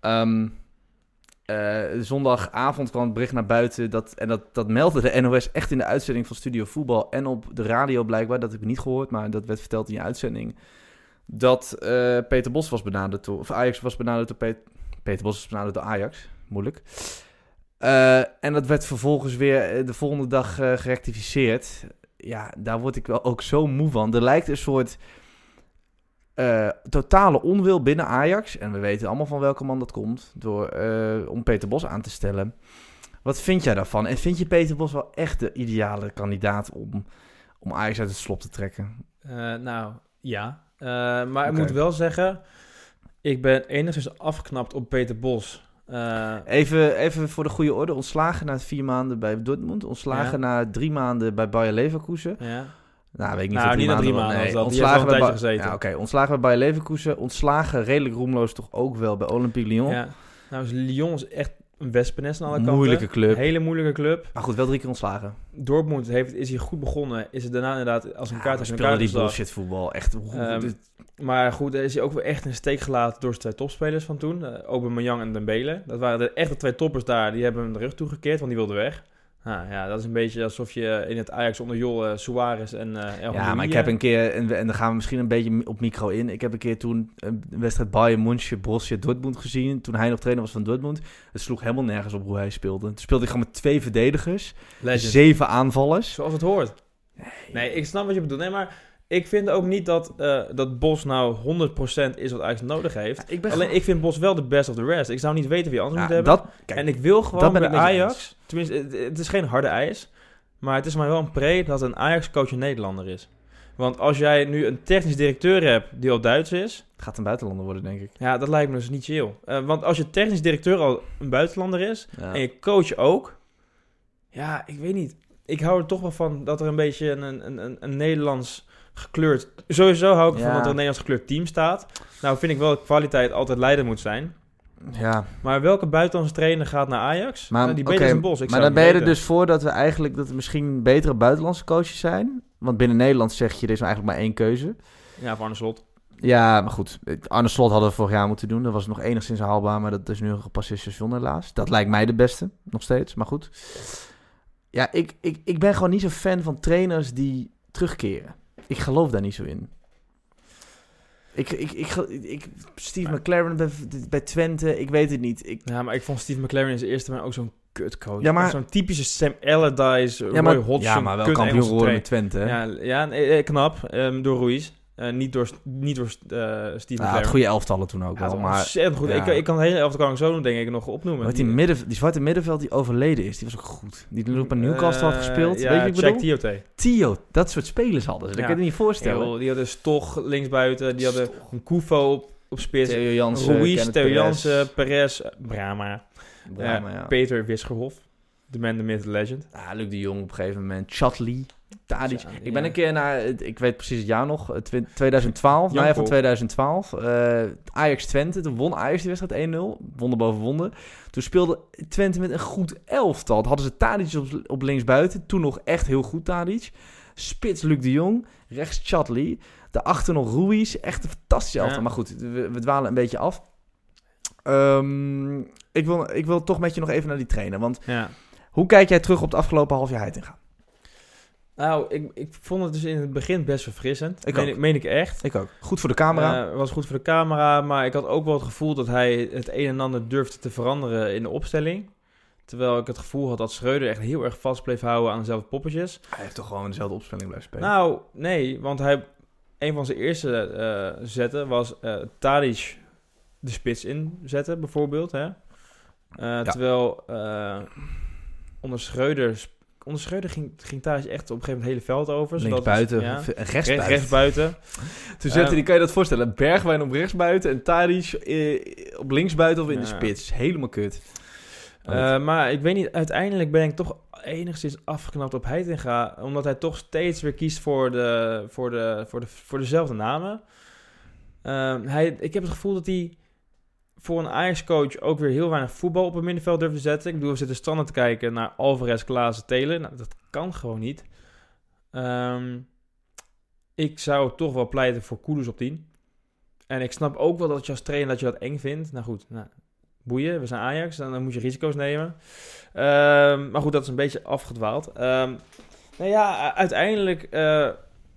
Ehm, eh, zondagavond kwam het bericht naar buiten, dat, en dat, dat meldde de NOS echt in de uitzending van Studio Voetbal en op de radio blijkbaar, dat heb ik niet gehoord, maar dat werd verteld in je uitzending, dat eh, Peter Bos was benaderd door, of Ajax was benaderd door Peter, Peter Bos was benaderd door Ajax, moeilijk. Eh, en dat werd vervolgens weer eh, de volgende dag eh, gerectificeerd. Ja, daar word ik wel ook zo moe van. Er lijkt een soort totale onwil binnen Ajax. En we weten allemaal van welke man dat komt. Door, om Peter Bos aan te stellen. Wat vind jij daarvan? En vind je Peter Bos wel echt de ideale kandidaat om, om Ajax uit het slop te trekken? Nou, ja. Maar ik moet wel zeggen, ik ben enigszins afgeknapt op Peter Bos. Eh, Even, even voor de goede orde. Ontslagen na vier maanden bij Dortmund. Ontslagen Ja. na drie maanden bij Bayer Leverkusen. ja. Nou, weet ik niet Nou, drie niet na drie maanden. dat. Wel een bij Ba- gezeten. Ja, oké. Ontslagen bij Bayer Leverkusen. Ontslagen redelijk roemloos toch ook wel bij Olympique Lyon. ja. Nou, is Lyon is echt een wespennest aan alle kanten. Moeilijke club. Hele moeilijke club. Maar goed, wel drie keer ontslagen. Dortmund heeft, is hier goed begonnen. Is het daarna inderdaad als een Ja, kaart als een kaart die bullshit voetbal. Echt. Ehm, dit- Maar goed, er is hij ook weer echt in de steek gelaten door zijn twee topspelers van toen. Uh, Aubameyang en Dembele. Dat waren de echte twee toppers daar. Die hebben hem de rug toegekeerd, want die wilden weg. Nou, ja, dat is een beetje alsof je in het Ajax onder Jol uh, Suarez en uh, El ja, maar ik heb een keer, en, en dan gaan we misschien een beetje op micro in. Ik heb een keer toen een wedstrijd Bayern München, Borussia Dortmund gezien. Toen hij nog trainer was van Dortmund. Het sloeg helemaal nergens op hoe hij speelde. Toen speelde hij gewoon met twee verdedigers, Legend. zeven aanvallers. Zoals het hoort. Nee, ik snap wat je bedoelt. Nee, maar ik vind ook niet dat, uh, dat Bos nou 100% is wat Ajax nodig heeft. ik ben Alleen, ik vind Bos wel de best of the rest. Ik zou niet weten wie anders Ja, moet hebben. dat, kijk, en ik wil gewoon bij Ajax... Tenminste, het, het is geen harde ijs. Maar het is mij wel een pre dat een Ajax-coach een Nederlander is. Want als jij nu een technisch directeur hebt die al Duits is... gaat een buitenlander worden, denk ik. Ja, dat lijkt me dus niet chill. Uh, want als je technisch directeur al een buitenlander is... Ja. en je coach ook... Ja, ik weet niet. Ik hou er toch wel van dat er een beetje een, een, een, een Nederlands gekleurd... Sowieso hou ik Ja. ervan dat er een Nederlands gekleurd team staat. Nou vind ik wel dat kwaliteit altijd leidend moet zijn. Ja, Maar welke buitenlandse trainer gaat naar Ajax? Maar, Nou, die beter een bos. Ik maar dan ben je er dus voor dat we eigenlijk dat er misschien betere buitenlandse coaches zijn. Want binnen Nederland zeg je, er is eigenlijk maar één keuze. Ja, voor Arne Slot. Ja, maar goed. Arne Slot hadden we vorig jaar moeten doen. Dat was nog enigszins haalbaar, maar dat is nu een gepasseerd station helaas. Dat lijkt mij de beste, nog steeds. Maar goed. Ja, ik, ik, ik ben gewoon niet zo fan van trainers die terugkeren. Ik geloof daar niet zo in. Ik, ik, ik, ik, Steve McLaren bij, bij Twente, ik weet het niet. Ik, Ja, maar ik vond Steve McLaren in zijn eerste maar ook zo'n kutcoach. Ja, maar- Zo'n typische Sam Allardyce, ja, Roy maar, Hodgson, ja, maar wel kampioen geworden met. Twente. hè? Ja, ja eh, knap. ehm, door Ruiz. Eh, niet door, niet door eh, Steve Ja, het goede elftallen toen ook Ja, wel. Maar ontzettend goed. ja. Ik, ik kan het hele elftal kan ik zo nog, denk ik nog opnoemen. Wat die, midden, die zwarte middenveld die overleden is, die was ook goed. Die op een Newcastle had Eh, gespeeld. Ja, Weet je wat ik bedoel? Tiote. Tio, dat soort spelers hadden ze. Dat kan je niet voorstellen. Die hadden Stoch linksbuiten. Die hadden een Kufo op, op spits. Theo Jansen, Ruiz, Theo. Jansen, Perez, Brahma. Brahma. Peter Wisgerhof. De man, the myth, legend. Ja, Luc de Jong op een gegeven moment. Chatley. Tadic. Ja, Ik ben ja. een keer naar, ik weet precies het jaar nog, eh, twi- 2012, najaar van Janko. 2012. eh, Ajax Twente, toen won Ajax die wedstrijd 1-0. Wonder boven wonder. Toen speelde Twente met een goed elftal. Toen hadden ze Tadic op, op linksbuiten. Toen nog echt heel goed Tadic. Spits Luc de Jong. Rechts Chatley. Daarachter nog Ruiz. Echt een fantastisch elftal. Ja. Maar goed, we, we dwalen een beetje af. Ehm, ik, wil, ik wil toch met je nog even naar die trainer. Want Ja. hoe kijk jij terug op het afgelopen half jaar Heitinga? Nou, ik, ik vond het dus in het begin best verfrissend. Ik meen, ook. ik, meen ik echt. Ik ook. Goed voor de camera. Eh, was goed voor de camera, maar ik had ook wel het gevoel dat hij het een en ander durfde te veranderen in de opstelling. Terwijl ik het gevoel had dat Schreuder echt heel erg vast bleef houden aan dezelfde poppetjes. Hij heeft toch gewoon dezelfde opstelling blijven spelen. Nou, nee, want hij, een van zijn eerste eh, zetten was eh Tadic de spits inzetten, bijvoorbeeld. Hè? Terwijl onder Schreuder, onder Schreuder ging, ging echt op een gegeven moment het hele veld over. Links buiten, ja, rechts rechts, buiten. rechts buiten. Toen zette Eh, die, kan je dat voorstellen, Bergwijn op rechts buiten en Tadic eh, op links buiten of in de spits. Helemaal kut. Eh, maar ik weet niet, uiteindelijk ben ik toch enigszins afgeknapt op Heitinga. Omdat hij toch steeds weer kiest voor, de, voor, de, voor, de, voor dezelfde namen. Ehm, hij, ik heb het gevoel dat hij voor een Ajax-coach ook weer heel weinig voetbal op het middenveld te zetten. Ik bedoel, we zitten standaard te kijken naar Alvarez, Klaassen, Telen. Nou, dat kan gewoon niet. Ehm, ik zou toch wel pleiten voor Kudus op 10. En ik snap ook wel dat je als trainer dat je dat eng vindt. Nou goed, nou, boeien, we zijn Ajax, dan moet je risico's nemen. Ehm, maar goed, dat is een beetje afgedwaald. Ehm, nou ja, uiteindelijk eh,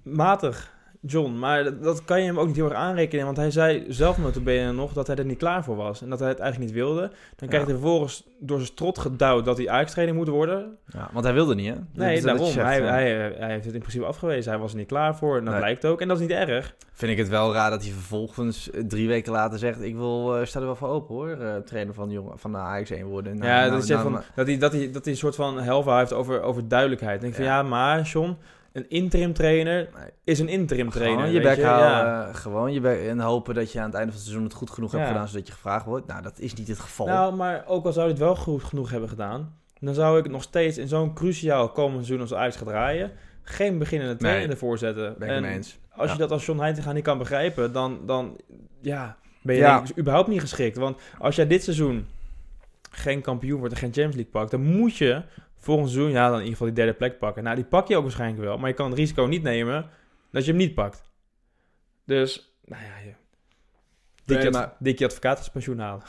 matig, John. Maar dat, dat kan je hem ook niet heel erg aanrekenen. Want hij zei zelf notabene nog dat hij er niet klaar voor was. En dat hij het eigenlijk niet wilde. Dan krijgt hij vervolgens door zijn strot gedouwd dat hij Ajax-trainer moet worden. Ja, want hij wilde niet, hè? Nee, daarom. zegt, hij, ja. hij, hij heeft het in principe afgewezen. Hij was er niet klaar voor. En dat Nee. lijkt ook. En dat is niet erg. Vind ik het wel raar dat hij vervolgens eh, drie weken later zegt... ik wil, eh, sta er wel voor open, hoor. eh, trainer van de, jongen, van de Ajax 1 worden. Nou, ja, nou, dat, hij nou, van, dat, hij, dat, hij, dat hij een soort van helva heeft over, over duidelijkheid. En ik van Ja. ja, maar John, een interim trainer is een interim trainer. Gewoon je bek je? houden, Ja. gewoon je bek en hopen dat je aan het einde van het seizoen het goed genoeg hebt gedaan, zodat je gevraagd wordt. Nou, dat is niet het geval. Nou, maar ook al zou hij het wel goed genoeg hebben gedaan, dan zou ik nog steeds in zo'n cruciaal komend seizoen als Ajax gaat draaien, geen beginnende trainer Nee. ervoor zetten. ben ik En eens. als Ja. je dat als John Heitinga niet kan begrijpen, dan, dan ja, ben je ik überhaupt niet geschikt. Want als jij dit seizoen geen kampioen wordt en geen Champions League pakt, dan moet je volgend seizoen, ja, dan in ieder geval die derde plek pakken. Nou, die pak je ook waarschijnlijk wel, maar je kan het risico niet nemen dat je hem niet pakt. Dus, nou ja, je... Dikje, Nee, maar- Dikje advocaat als pensioen halen.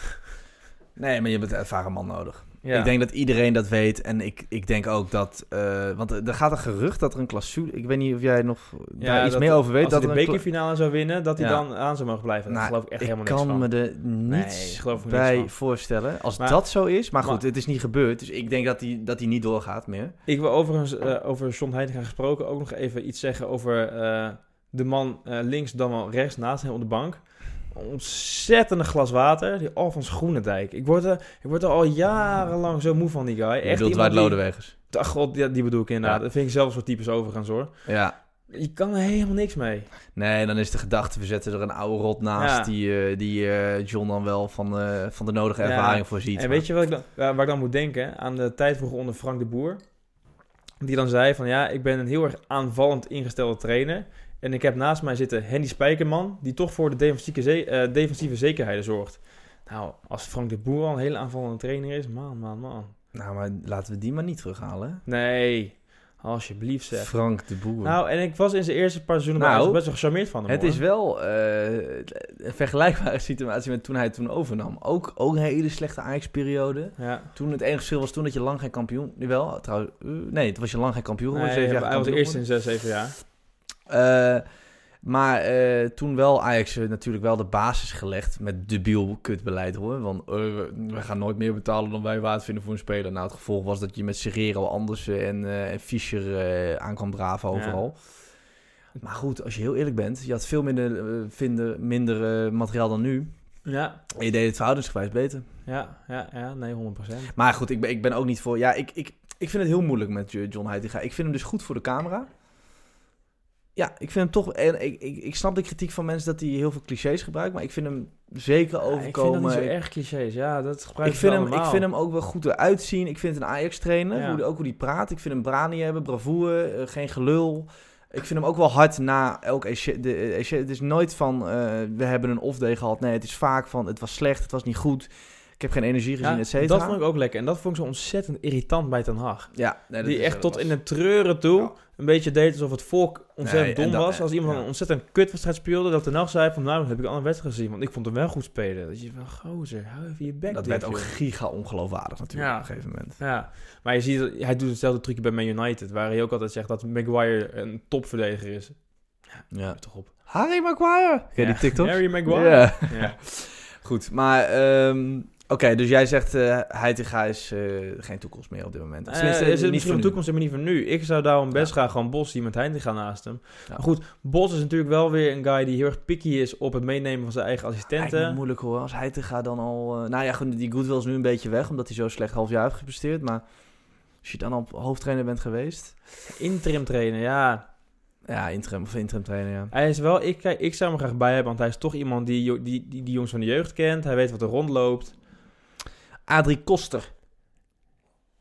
Nee, maar je hebt een ervaren man nodig. Ja. Ik denk dat iedereen dat weet. En ik, ik denk ook dat... eh, want er gaat een gerucht dat er een clausule... Ik weet niet of jij nog daar iets meer over weet. Als dat hij de er bekerfinale zou winnen, dat hij Ja. dan aan zou mogen blijven. Dat Nou, geloof ik echt ik helemaal niks kan van. me er niets Nee, ik bij voorstellen. Als Maar- dat zo is. Maar goed, maar- het is niet gebeurd. Dus ik denk dat hij dat hij niet doorgaat meer. Ik wil overigens eh, over John Heitinga gesproken ook nog even iets zeggen over eh, de man links dan wel rechts naast hem op de bank. Ontzettende glas water, die Alfons Groenendijk. Ik word, er, ik word er al jarenlang zo moe van die guy. Je Echt bedoelt Wout die- Lodewegers. Ach, god, ja, die bedoel ik inderdaad. Ja. Dat vind ik zelfs voor types overigens hoor. Ja. Je kan er helemaal niks mee. Nee, dan is de gedachte, we zetten er een oude rot naast Ja. die, eh, die eh, John dan wel van, eh, van de nodige Ja. ervaring voorziet. En weet je wat ik dan, waar ik dan moet denken? Aan de tijd vroeger onder Frank de Boer. Die dan zei van ja, ik ben een heel erg aanvallend ingestelde trainer. En ik heb naast mij zitten Henny Spijkerman, die toch voor de defensieve, ze- eh, defensieve zekerheden zorgt. Nou, als Frank de Boer al een hele aanvallende trainer is, man, man, man. Nou, maar laten we die maar niet terughalen. Nee, alsjeblieft zeg. Frank de Boer. Nou, en ik was in zijn eerste paar seizoenen Nou, best wel gecharmeerd van hem. het hoor. is wel eh, een vergelijkbare situatie met toen hij het toen overnam. Ook, ook een hele slechte Ajax-periode. Ja. Toen het enige verschil was toen dat je lang geen kampioen... Nu wel, trouwens. eh, nee, toen was je lang geen kampioen. Nee, jaar hij was eerst in zes, zeven jaar. Eh, maar eh, toen wel Ajax eh, natuurlijk wel de basis gelegd met debiel kutbeleid hoor. Want we gaan nooit meer betalen dan wij waard vinden voor een speler. Nou, het gevolg was dat je met Serrero, Andersen en, en Fischer aan kwam draven overal. Maar goed, als je heel eerlijk bent, je had veel minder, vinden, minder materiaal dan nu. Ja, En je deed het verhoudingsgewijs beter. ja, ja, ja, nee, 100%. Maar goed, ik ben, ik ben ook niet voor... Ja, ik, ik, ik vind het heel moeilijk met Jo- John Heitinga. Ik vind hem dus goed voor de camera. Ja, ik vind hem toch... En ik, ik, ik snap de kritiek van mensen dat hij heel veel clichés gebruikt. Maar ik vind hem zeker Ja, ik overkomen. vind dat niet zo Ik- erg clichés. Ja, dat ik, gebruik vind hem, ik vind hem ook wel goed eruit zien. Ik vind een Ajax-trainer. Ja. Hoe, die- ook hoe hij praat. Ik vind hem brani hebben, bravoure, eh, geen gelul. Ik vind hem ook wel hard na elk eh, het is nooit van, eh, we hebben een off-day gehad. Nee, het is vaak van, het was slecht, het was niet goed. Ik heb geen energie gezien, Ja, et cetera. dat vond ik ook lekker. En dat vond ik zo ontzettend irritant bij Ten Hag. Ja, nee, die echt tot was- in het treuren toe Ja. een beetje deed alsof het volk ontzettend Nee, dom dat- was. Als iemand een ontzettend kutwedstrijd speelde, dat Ten Hag zei van nou, dan heb ik een wedstrijd gezien. Want ik vond hem wel goed spelen. Dat je van, gozer, hou even je bek Dat werd ook giga ongeloofwaardig natuurlijk op een gegeven moment. Ja, maar je ziet, hij doet hetzelfde trucje bij Man United, waar hij ook altijd zegt dat Maguire een topverdediger is. Ja. Toch op. Harry Maguire. Ken die TikTok? Harry Maguire. Ja. Ja. Goed, maar ehm, oké, dus jij zegt eh Heitinga is eh, geen toekomst meer op dit moment. Tenminste, er zit niet misschien een toekomst maar niet voor nu. Ik zou daarom best Ja. graag gewoon Bos die met Heitinga naast hem. Ja. Maar goed, Bos is natuurlijk wel weer een guy die heel erg picky is op het meenemen van zijn eigen assistenten. moeilijk hoor, als Heitinga dan al... nou ja, goed, die Goodwill is nu een beetje weg, omdat hij zo slecht half jaar heeft gepresteerd. Maar als je dan al hoofdtrainer bent geweest... Interim trainen, ja. Ja, interim of interim trainer, ja. Hij is wel, ik, ik zou hem graag bij hebben, want hij is toch iemand die, die, die, die jongens van de jeugd kent. Hij weet wat er rondloopt. Adrie Koster.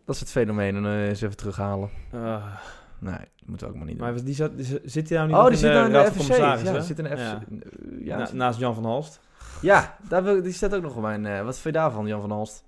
Dat is het fenomeen, en eh, eens even terughalen. Ah, Nee, dat moeten we ook maar niet doen. maar die zat, die zit- hij nou niet oh, die in zit de nou in de? Ja, die zit in de FC. Ja. Ja, Na- naast Jan van Halst. ja daar wil, die staat ook nog op mijn... eh, wat vind je daarvan, Jan van Halst?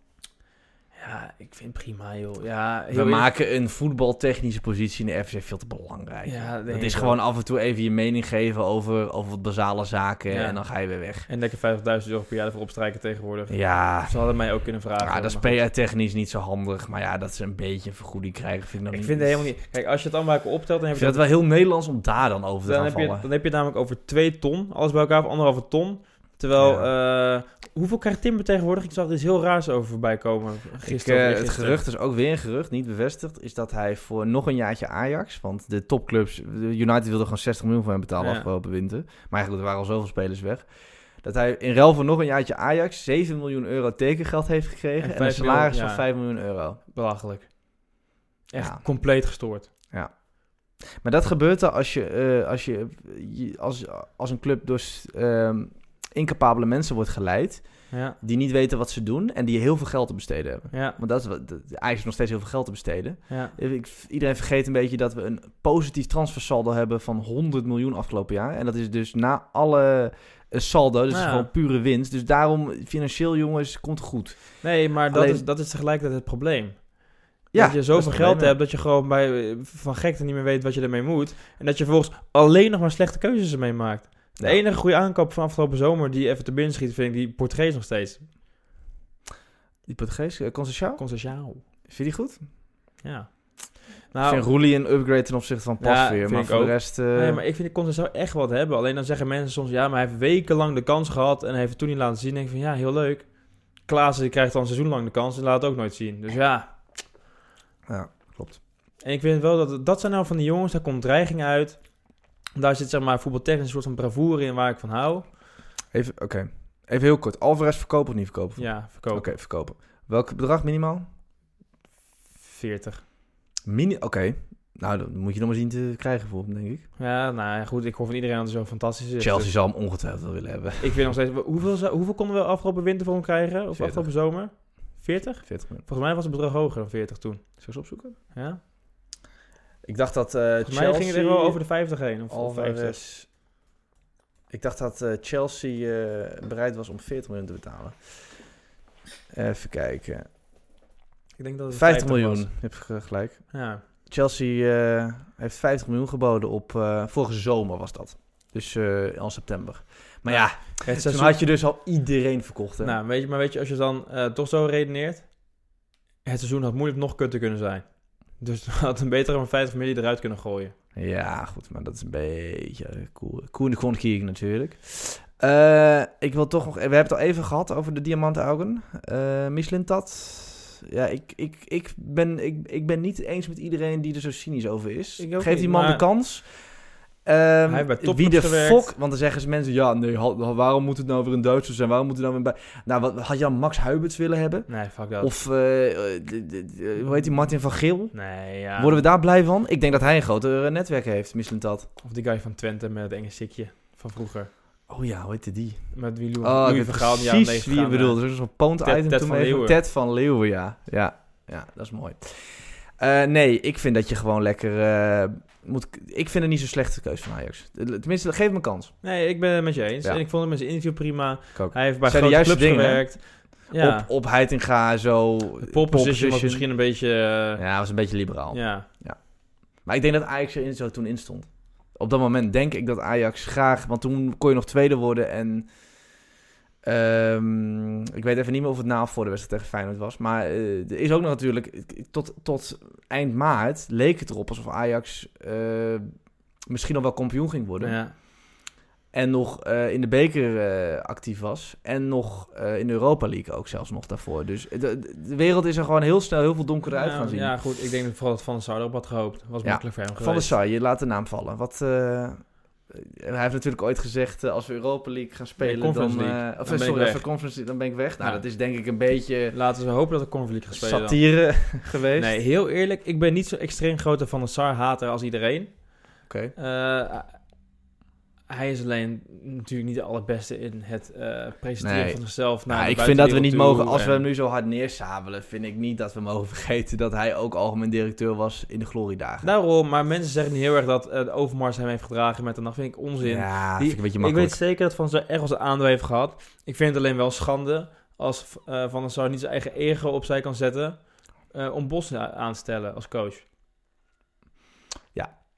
Ja, ik vind prima, joh. Ja, heel We eerlijk- maken een voetbaltechnische positie in de FC veel te belangrijk. Ja, dat dat is gewoon af en toe even je mening geven over, over wat basale zaken Ja. en dan ga je weer weg. En lekker 50.000 euro per jaar ervoor opstrijken tegenwoordig. Ja, Ze hadden mij ook kunnen vragen. ja dat is. PR-technisch niet zo handig, maar ja, dat ze een beetje een vergoeding krijgen vind ik nog Ik vind het helemaal niet... Kijk, als je het allemaal bij elkaar optelt, dan Ik heb je het wel heel Nederlands om daar dan over te dan gaan heb, je, vallen. dan heb je het namelijk over 2 ton. Alles bij elkaar voor anderhalve ton. Terwijl, eh, hoeveel krijgt Timber tegenwoordig? Ik zag er iets heel raars over voorbij komen Ik, gisteren. eh, of het gerucht is ook weer een gerucht, niet bevestigd, is dat hij voor nog een jaartje Ajax, want de topclubs, United wilde gewoon 60 miljoen voor hem betalen Ja. afgelopen winter. Maar goed, er waren al zoveel spelers weg. Dat hij in ruil voor nog een jaartje Ajax 7 miljoen euro tekengeld heeft gekregen En en, een salaris miljoen, van ja. 5 miljoen euro. Belachelijk. Echt Ja. compleet gestoord. Maar dat gebeurt er als je, eh, als, je, als, als een club door ehm, incapabele mensen wordt geleid... Ja, die niet weten wat ze doen en die heel veel geld te besteden hebben. ja, Want dat is wat, heeft nog steeds heel veel geld te besteden. ja. Ik, iedereen vergeet een beetje dat we een positief transfersaldo hebben van 100 miljoen afgelopen jaar. En dat is dus na alle eh, saldo, dus gewoon pure winst. Dus daarom, financieel jongens, komt goed. Nee, maar dat, is, dat is tegelijkertijd het probleem. Ja, dat je zoveel geld hebt dat je gewoon bij, eh, van gekte niet meer weet wat je ermee moet. En dat je vervolgens alleen nog maar slechte keuzes ermee maakt. De Ja. enige goede aankoop van afgelopen zomer die even te binnen schiet, vind ik die Portugees nog steeds. Die Portugees, uh, Conceição, Conceição. vind je die goed? Ja. ik Nou, vind Roelie een upgrade ten opzichte van Pasveer. maar ik voor ook. de rest... eh, nee, maar ik vind Conceição echt wat hebben. Alleen dan zeggen mensen soms, ja, maar hij heeft wekenlang de kans gehad en hij heeft het toen niet laten zien. Denk ik van, ja, heel leuk. Klaassen die krijgt dan een seizoen lang de kans en laat het ook nooit zien. Dus ja, Ja, klopt. En ik vind wel dat dat zijn nou van die jongens, daar komt dreiging uit. Daar zit zeg maar voetbaltechnisch een soort van bravoure in waar ik van hou. Even, oké. Even heel kort. Alvarez verkopen of niet verkopen? Ja, verkopen. Oké, verkopen. Welk bedrag minimaal? 40. Mini... Oké. Nou, dan moet je nog maar zien te krijgen voor hem, denk ik. Ja, nou ja, goed. Ik hoor van iedereen dat het zo fantastisch is. Chelsea Dus zal hem ongetwijfeld wel willen hebben. ik vind nog steeds... Hoeveel, zou- hoeveel konden we afgelopen winter voor hem krijgen? Of 40. afgelopen zomer? 40? 40 miljoen. Volgens mij was het bedrag hoger dan 40 toen. Ik eens opzoeken? Ja? Ik dacht dat eh mij ging het er wel over de 50 heen. Of, of 50. Alvarez... Ik dacht dat eh, Chelsea eh, bereid was om 40 miljoen te betalen. Even kijken. Ik denk dat het 50 miljoen, was. je gelijk. Ja. Chelsea heeft 50 miljoen geboden op... eh, vorige zomer was dat. Dus al september. Maar ja, Het toen seizoen... had je dus al iedereen verkocht. Hè? Nou, weet je, maar weet je, als je dan toch zo redeneert... Het seizoen had moeilijk nog kutter kunnen zijn. Dus had een betere van 50 miljoen eruit kunnen gooien. Ja, goed, maar dat is een beetje eh, cool. Koen de Koen natuurlijk. Eh, ik wil toch nog... We hebben het al even gehad over de diamantaugen. Uh, Mislintat. Ja, ik, ik, ik, ben, ik, ik ben niet eens met iedereen die er zo cynisch over is. Geef die man maar- de kans. Ehm, heeft bij wie de gewerkt. fok... Want dan zeggen ze mensen... Ja, nee, waarom moet het nou weer een Duitser zijn? Waarom moet het nou weer bij... Nou, wat, had je dan Max Huiberts willen hebben? Nee, fuck dat. Of, eh, eh, de- de- de- hoe heet die, Martin van Geel? Nee, ja. Worden we daar blij van? Ik denk dat hij een groter eh, netwerk heeft, Mislintat. Of die guy van Twente met het enge sikje van vroeger. Oh ja, hoe heette die? Met wie Louis, Oh, Louis weet van Gaal in de jaren precies 90 wie je bedoelt. Er is zo'n poont item Ted toen van. Leeuwen. Ted van Leeuwen, ja. Ja, ja dat is mooi. Nee, ik vind dat je gewoon lekker moet... Ik vind het niet zo slechte keuze van Ajax. Tenminste, geef hem een kans. Nee, ik ben het met je eens. Ja. En ik vond hem in zijn interview prima. Hij heeft bij Zijn grote juiste clubs dingen, gewerkt. Ja, Op, op Heitinga, zo... de pole position was misschien een beetje... eh, Ja, was een beetje liberaal. ja. Maar ik denk dat Ajax er zo toen in stond. Op dat moment denk ik dat Ajax graag... Want toen kon je nog tweede worden en... ehm, ik weet even niet meer of het na of voor de wedstrijd tegen Feyenoord was. Maar eh, er is ook nog natuurlijk... Tot, tot eind maart leek het erop alsof Ajax... eh, misschien nog wel kampioen ging worden. ja. En nog eh, in de beker actief was. En nog in de Europa League ook zelfs nog daarvoor. Dus de, de wereld is er gewoon heel snel heel veel donkerder uit Ja, gaan zien. Ja, goed. Ik denk dat vooral dat Van der Sar erop had gehoopt. Was Ja, makkelijk voor hem Van der. Sar, je laat de naam vallen. Wat, hij heeft natuurlijk ooit gezegd, eh, als we Europa League gaan spelen, Conference dan... eh, League. of, Dan ben ik sorry, Conference League, dan ben ik weg. Nou, Ja. dat is denk ik een beetje Laten we hopen dat de Conference League gaat spelen satire geweest. Nee, heel eerlijk. Ik ben niet zo extreem grote Van der Sar hater als iedereen. Oké. Eh, hij is alleen natuurlijk niet de allerbeste in het eh, presenteren Nee. van zichzelf. Naar Nou, ik vind dat we niet mogen, als we hem nu zo hard neersabelen, vind ik niet dat we mogen vergeten dat hij ook algemeen directeur was in de gloriedagen. Daarom, maar mensen zeggen niet heel erg dat de Overmars hem heeft gedragen met een nacht. vind ik onzin. ja, Die- vind ik een beetje ik makkelijk. weet zeker dat Van Sar echt wel zijn aandeel heeft gehad. Ik vind het alleen wel schande als eh, Van der Sar niet zijn eigen ego opzij kan zetten om Bos aan te stellen als coach.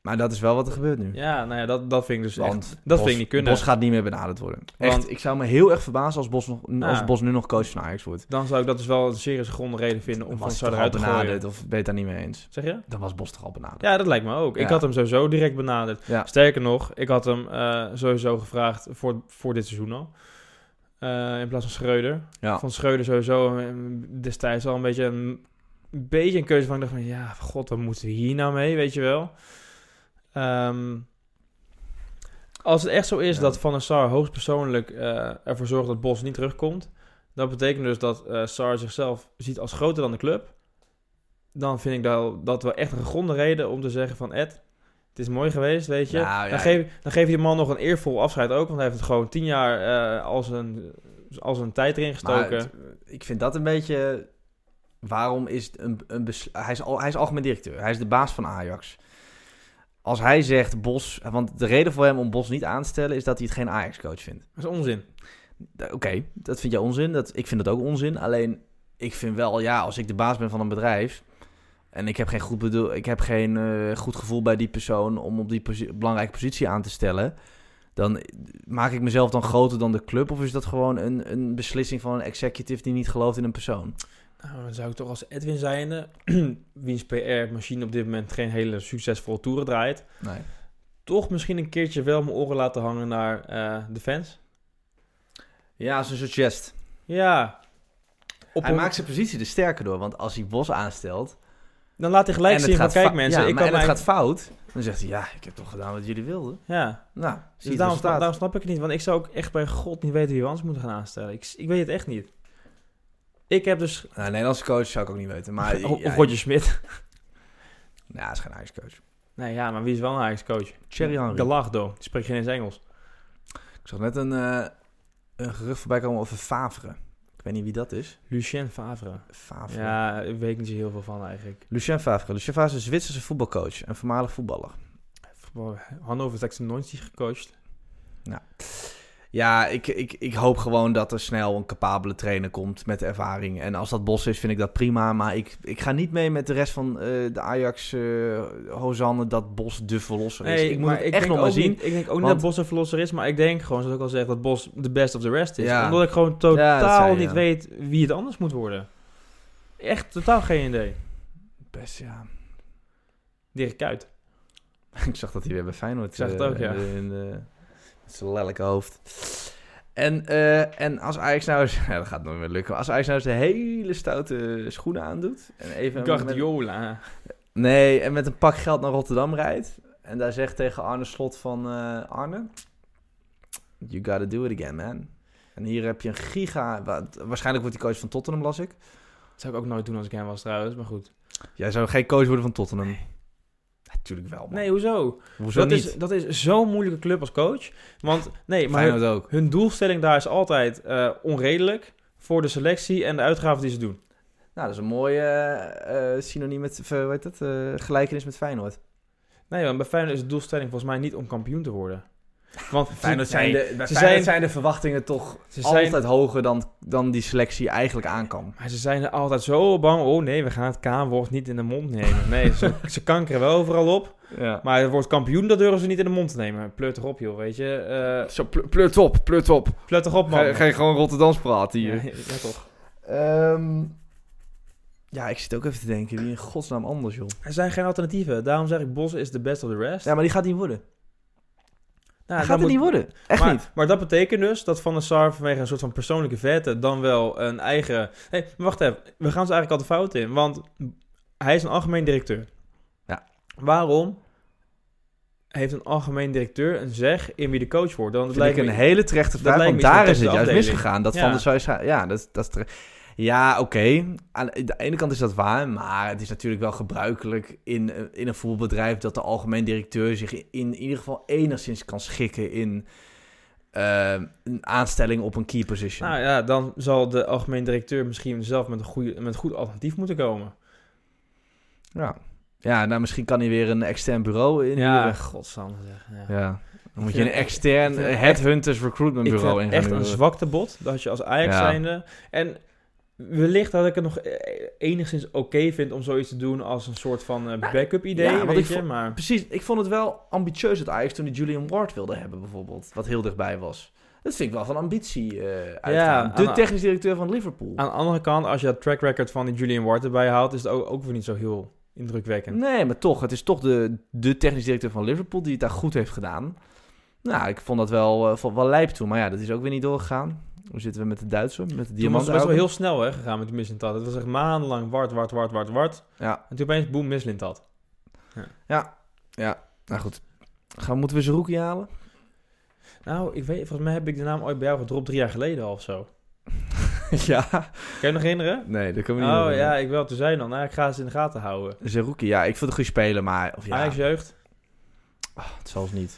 Maar dat is wel wat er gebeurt nu. Ja, nou ja, dat, dat vind ik dus echt... Want dat Bos, vind ik niet kunnen. Bos gaat niet meer benaderd worden. Echt, Want- ik zou me heel erg verbazen als Bos, nog, als. Bos nu nog coach van Ajax wordt. Dan zou ik dat dus wel een serieuze gronde reden vinden om Van al eruit te benaderd of ben je het daar niet mee eens? Zeg je? Dan was Bos toch al benaderd. Ja, dat lijkt me ook. Ik had hem sowieso direct benaderd. Ja. Sterker nog, ik had hem eh, sowieso gevraagd voor, voor dit seizoen al. Eh, in plaats van Schreuder. Ja. Van Schreuder sowieso eh, destijds al een beetje een, een beetje een keuze van ik dacht van ja, god, wat moeten we hier nou mee, weet je wel. Ehm, als het echt zo is Ja. dat Van der Sar hoogstpersoonlijk eh ervoor zorgt dat Bos niet terugkomt, dat betekent dus dat eh Sar zichzelf ziet als groter dan de club. Dan vind ik dat, dat wel echt een gegronde reden om te zeggen van Ed, Het is mooi geweest, weet je. Nou, ja. dan, geef, dan geef je die man nog een eervol afscheid ook. Want hij heeft het gewoon tien jaar eh, als, een, als een tijd erin gestoken. het- ik vind dat een beetje... Waarom is het een, hij, is al, hij is algemeen directeur. Hij is de baas van Ajax. Als hij zegt Bos... Want de reden voor hem om Bos niet aan te stellen... is dat hij het geen Ajax-coach vindt. dat is onzin. Oké, dat vind jij onzin. Dat, ik vind dat ook onzin. Alleen, ik vind wel... Ja, als ik de baas ben van een bedrijf... en ik heb geen goed, bedoel, ik heb geen eh, goed gevoel bij die persoon... om op die posi- belangrijke positie aan te stellen... dan maak ik mezelf dan groter dan de club... of is dat gewoon een, een beslissing van een executive... die niet gelooft in een persoon? Nou, dan zou ik toch als Edwin zijnde, wiens PR-machine op dit moment geen hele succesvolle toeren draait, Nee. toch misschien een keertje wel mijn oren laten hangen naar eh, de fans. Ja, als een soort gest. Ja. Op hij een- maakt zijn positie er sterker door. Want als hij Bos aanstelt... Dan laat hij gelijk zien van, kijk mensen, ja, ik kan en het gaat fout... dan zegt hij... ja, ik heb toch gedaan wat jullie wilden. Ja, Nou, zie dus daarom, daarom snap ik het niet. Want ik zou ook echt bij god niet weten wie we anders moeten gaan aanstellen. Ik, ik weet het echt niet. Ik heb dus... Nou, Nederlandse coach zou ik ook niet weten. Maar, of of Roger Smit. Nou, is geen Ajax-coach. Nee, ja, maar wie is wel een Ajax-coach? Thierry Henry. Gallardo. Die spreekt geen eens Engels. Ik zag net een, eh, een gerucht voorbij komen over Favre. Ik weet niet wie dat is. Lucien Favre. Favre. Ja, ik weet niet zo heel veel van eigenlijk. Lucien Favre. Lucien Favre is een Zwitserse voetbalcoach en voormalig voetballer. Hannover 96 gecoacht. Ja, ik, ik, ik hoop gewoon dat er snel een capabele trainer komt met ervaring. En als dat Bos is, vind ik dat prima. Maar ik, ik ga niet mee met de rest van eh, de Ajax eh Hosanne dat Bos de verlosser is. ik moet het echt nog maar zien. Niet, ik denk ook niet dat Bos een verlosser is, maar ik denk gewoon, zoals ik al zeg, dat Bos de best of the rest is. Ja. Omdat ik gewoon Ja, totaal zei niet ja. weet wie het anders moet worden. Echt totaal geen idee. Best, ja. Dirk Kuyt. Ik zag dat hij weer bij Feyenoord Ik zag het eh, ook, ja. in zijn lelijke hoofd. En, eh, en als Ajax nou eens... Ja, dat gaat nooit meer lukken. Als Ajax nou eens de hele stoute schoenen aandoet... En even met, Guardiola. nee, en met een pak geld naar Rotterdam rijdt... En daar zegt tegen Arne Slot van... eh, Arne, you gotta do it again, man. En hier heb je een giga... wa- Waarschijnlijk wordt hij coach van Tottenham, las ik. Dat zou ik ook nooit doen als ik hem was trouwens, maar goed. Jij zou geen coach worden van Tottenham. Natuurlijk wel, man. Nee, hoezo? Hoezo dat, niet? is, dat is zo'n moeilijke club als coach. Want nee, maar hun, Feyenoord ook. hun doelstelling daar is altijd eh, onredelijk voor de selectie en de uitgaven die ze doen. Nou, dat is een mooie eh, synoniem met, eh, hoe heet dat, eh, gelijkenis met Feyenoord. Nee, want bij Feyenoord is de doelstelling volgens mij niet om kampioen te worden. Want Feyenoord zijn, nee, de, bij ze Feyenoord zijn- zijn de verwachtingen toch ze zijn, altijd hoger dan, dan die selectie eigenlijk aan kan. maar ze zijn er altijd zo bang. Oh nee, we gaan het K-woord niet in de mond nemen. Nee, ze, ze kankeren wel overal op. Ja. Maar het woord kampioen, dat durven ze niet in de mond te nemen. Pleurt toch op, joh, weet je. Eh Zo, pl- op, plut op. pleurt toch op, man. Ga, ga je gewoon Rotterdams praten ja, hier. ja, toch. Ehm, ja, ik zit ook even te denken, wie in godsnaam anders, joh. Er zijn geen alternatieven. Daarom zeg ik, Bos is the best of the rest. Ja, maar die gaat niet worden. Nou, gaat het moet- niet worden. Echt maar, niet. Maar dat betekent dus dat Van der Sar vanwege een soort van persoonlijke vette dan wel een eigen... Maar wacht even. We gaan ze eigenlijk al de fout in. Want hij is een algemeen directeur. Ja. Waarom heeft een algemeen directeur een zeg in wie de coach wordt? Dan lijkt me een hele terechte vraag, want daar is het juist misgegaan. Dat Ja. Van der Sar is... Ja, dat, dat is terecht. Ja, oké. Aan de ene kant is dat waar, maar het is natuurlijk wel gebruikelijk in, eh, in een voetbalbedrijf dat de algemeen directeur zich in, in ieder geval enigszins kan schikken in eh, een aanstelling op een key position. Nou ja, dan zal de algemeen directeur misschien zelf met een, goede, met een goed alternatief moeten komen. ja. ja, nou misschien kan hij weer een extern bureau in. Ja, godsamme zeg. Ja. ja. Dan moet je een extern headhunters recruitment bureau in echt een zwaktebod dat je als Ajax Ja. zijnde... En wellicht dat ik het nog eh, enigszins oké vind om zoiets te doen als een soort van eh, backup idee, ja, weet ik je. vond- Maar Precies, ik vond het wel ambitieus dat Ajax toen die Julian Ward wilde hebben bijvoorbeeld. Wat heel dichtbij was. Dat vind ik wel van ambitie eh aan- de technisch directeur van Liverpool. aan de andere kant, als je dat track record van die Julian Ward erbij haalt, is het ook, ook weer niet zo heel indrukwekkend. Nee, maar toch. Het is toch de, de technisch directeur van Liverpool die het daar goed heeft gedaan. Nou, ik vond dat wel, uh, wel lijp toen. Maar ja, dat is ook weer niet doorgegaan. Hoe zitten we met de Duitser? Met de Toen was diamant het best wel heel snel hè, gegaan met die Mislintat. Het was echt maandenlang wart, wart, wart, wart, wart. Ja, En toen opeens, boem, Mislintat. nou goed. Gaan, moeten we Zerouki halen? Nou, ik weet, volgens mij heb ik de naam ooit bij jou gedropt drie jaar geleden al of zo. ja. Kan je nog herinneren? Nee, dat kunnen we niet Oh ja, ik wil toen zei dan, nou, ik ga ze in de gaten houden. Zerouki, ja, ik vond het een goede speler, maar... Of ja, Ajax jeugd. Het zal niet.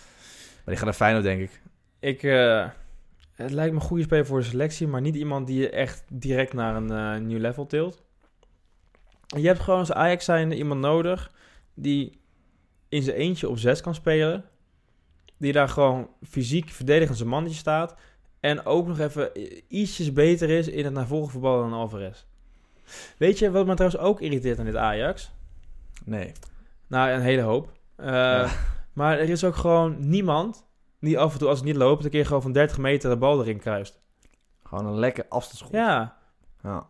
Maar die gaat naar Feyenoord, denk ik. Ik, eh, het lijkt me een goede speler voor de selectie, maar niet iemand die je echt direct naar een eh, nieuw level tilt. Je hebt gewoon als Ajax zijn iemand nodig die in zijn eentje op zes kan spelen. Die daar gewoon fysiek verdedigend zijn mannetje staat. En ook nog even ietsjes beter is in het naar voren voetballen dan Alvarez. Weet je wat me trouwens ook irriteert aan dit Ajax? Nee. Nou, een hele hoop. Eh, Ja. Maar er is ook gewoon niemand die af en toe, als het niet loopt, een keer gewoon van 30 meter de bal erin kruist. Gewoon een lekker afstandsschot. Ja. Ja.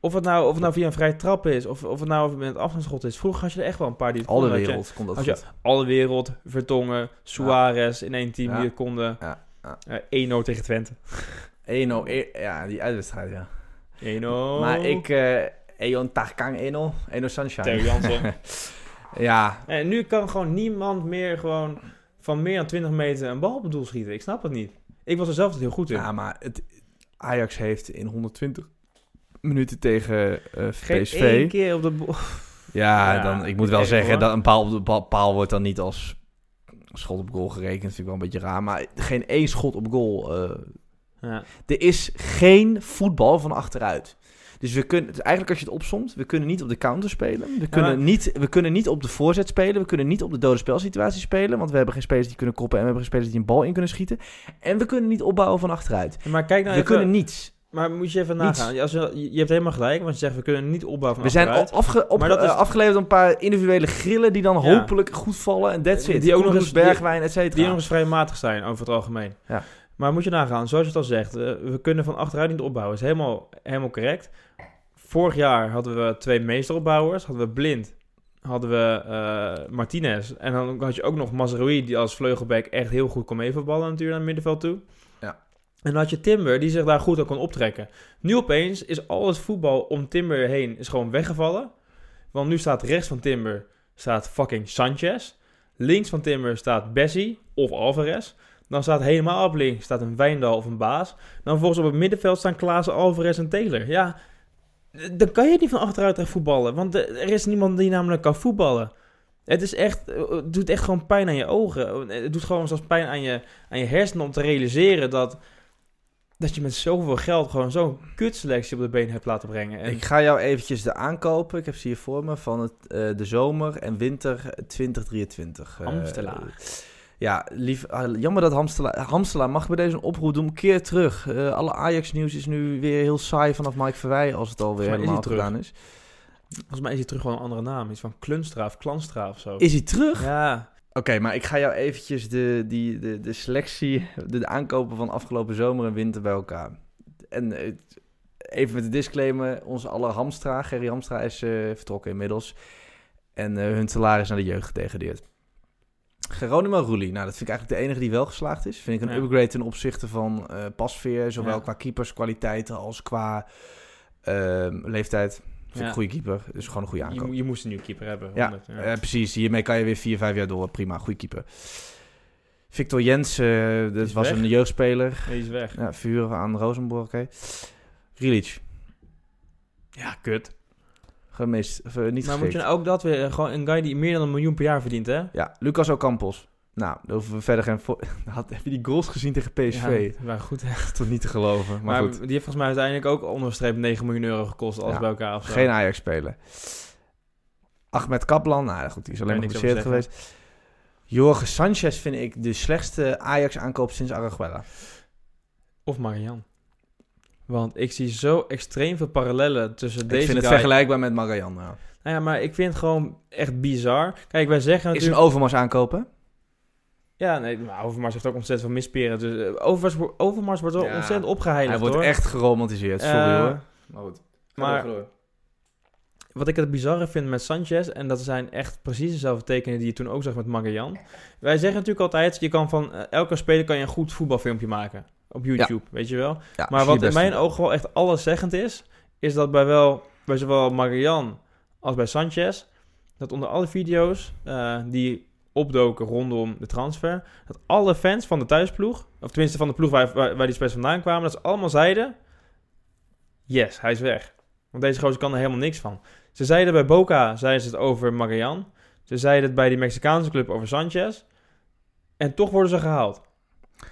Of het nou, of het nou via een vrije trap is, of, of het nou met het afstandsschot is. Vroeger had je er echt wel een paar die het Al de konden. Had je- wereld komt dat je. Alle wereld, Vertongen, Suarez in één team Ja. die het konden. Ja, ja. Eh, 1-0 tegen Twente. 1-0. e- Ja, die uitwedstrijd, ja. 1-0. Maar ik... eh Eon Tarkang 1-0. 1-0 Sunshine. Theo Jansen. ja, en nu kan gewoon niemand meer gewoon van meer dan 20 meter een bal op het doel schieten. Ik snap het niet. Ik was er zelf heel goed in. ja, maar het, Ajax heeft in 120 minuten tegen eh, Geen PSV... één keer op de. Ja, Ja, dan, ik moet wel zeggen hoor. dat een paal op de paal wordt dan niet als schot op goal gerekend. Vind ik wel een beetje raar. Maar geen één schot op goal. eh. Ja. er is geen voetbal van achteruit. Dus we kunnen, dus eigenlijk als je het opsomt, we kunnen niet op de counter spelen. We kunnen, maar- niet, we kunnen niet op de voorzet spelen. We kunnen niet op de dode spelsituatie spelen. Want we hebben geen spelers die kunnen koppen en we hebben geen spelers die een bal in kunnen schieten. En we kunnen niet opbouwen van achteruit. Maar kijk nou we even, kunnen niets. Maar moet je even Niets. nagaan. Als je, je hebt helemaal gelijk, want je zegt we kunnen niet opbouwen van We zijn afge, op, dat is- eh, afgeleverd een paar individuele grillen die dan Ja. hopelijk goed vallen. En that's it. Die ook nog eens- Bergwijn, et cetera. Die nog eens vrij matig zijn over het algemeen. Ja. Maar moet je nagaan, zoals je het al zegt, eh, we kunnen van achteruit niet opbouwen. is helemaal, helemaal correct. Vorig jaar hadden we twee meesteropbouwers. Hadden we Blind, hadden we eh, Martinez. En dan had je ook nog Mazraoui, die als vleugelback echt heel goed kon meevoetballen natuurlijk naar het middenveld toe. Ja. En dan had je Timber, die zich daar goed aan kon optrekken. Nu opeens is al het voetbal om Timber heen is gewoon weggevallen. Want nu staat rechts van Timber staat fucking Sanchez. Links van Timber staat Bessie of Alvarez. Dan staat helemaal op links staat een Wijndal of een Baas. Dan volgens op het middenveld staan Klaassen, Alvarez en Taylor. Ja, dan kan je niet van achteruit echt voetballen. Want er is niemand die namelijk kan voetballen. Het is echt, eh, het doet echt gewoon pijn aan je ogen. Het doet gewoon zelfs pijn aan je, aan je hersenen om te realiseren dat, dat je met zoveel geld gewoon zo'n kutselectie op de been hebt laten brengen. En, Ik ga jou eventjes de aankopen. Ik heb ze hier voor me van het, eh, de zomer en winter 2023. Eh, Hamstelaar. Ja, lief, ah, jammer dat Hamstelaar... Hamstelaar mag bij deze een oproep doen. Keer terug. Eh, alle Ajax-nieuws is nu weer heel saai vanaf Mike Verwij... als het alweer helemaal gedaan is. volgens mij is hij terug gewoon een andere naam. Iets van Klunstra of Klanstra of zo. Is hij terug? Ja, Oké, maar ik ga jou eventjes de, die, de, de selectie, de, de aankopen van afgelopen zomer en winter bij elkaar. En eh, even met de disclaimer, onze aller Hamstra, Gerry Hamstra is eh, vertrokken inmiddels. En hun salaris naar de jeugd gedegradeerd. Geronimo Rulli, nou dat vind ik eigenlijk de enige die wel geslaagd is. Vind ik een Ja. upgrade ten opzichte van eh pasveer, zowel Ja. qua keeperskwaliteiten als qua ehm, leeftijd. Vind ik Ja. een goede keeper, dus gewoon een goede je, aankoop. mo- je moest een nieuwe keeper hebben. Ja, 100, ja. eh, precies. Hiermee kan je weer vier, vijf jaar door. Prima, goede keeper. Victor Jens, eh, dat was weg. een jeugdspeler. Hij is weg. Ja, vuur aan Rosenborg, oké. Rilic, Ja, kut. Gemist. Of, eh, niet Maar moet je nou ook dat weer, eh, gewoon een guy die meer dan een miljoen per jaar verdient, hè? Ja, Lucas Ocampos. Nou, daar hoeven we verder geen... Had, heb je die goals gezien tegen PSV? Ja, maar goed. Tot niet te geloven. Maar, Maar, goed, die heeft volgens mij uiteindelijk ook onderstreep 9 miljoen euro gekost, alles Ja, bij elkaar. Of zo. geen Ajax spelen. Ahmed Kaplan, nou goed, die is alleen maar geblesseerd geweest. Jorge Sanchez vind ik de slechtste Ajax-aankoop sinds Araguela. Of Marian. Want ik zie zo extreem veel parallellen tussen Ik deze vind het guy... vergelijkbaar met. Ja. Nou ja, maar ik vind het gewoon echt bizar. Kijk, wij zeggen Is een natuurlijk... Overmars aankopen? Ja, nee, maar Overmars heeft ook ontzettend veel misperen. Dus eh, Overmars, Overmars wordt wel Ja, ontzettend opgeheiligd, Hij wordt hoor. echt geromantiseerd. Sorry Eh, hoor. Maar goed. maar- Wat ik het bizarre vind met Sanchez, en dat zijn echt precies dezelfde tekenen die je toen ook zag met Magajan. Wij zeggen natuurlijk altijd, je kan van eh, elke speler kan je een goed voetbalfilmpje maken. Op YouTube, weet je wel. Ja, Maar wat in mijn ogen wel echt alleszeggend is, is dat bij, wel, bij zowel Magajan als bij Sanchez, dat onder alle video's eh, die opdoken rondom de transfer, dat alle fans van de thuisploeg, of tenminste van de ploeg waar, waar, waar die spelers vandaan kwamen, dat ze allemaal zeiden, yes, hij is weg. Want deze gozer kan er helemaal niks van. Ze zeiden bij Boca, zeiden ze het over Magajan. Ze zeiden het bij die Mexicaanse club over Sanchez. En toch worden ze gehaald.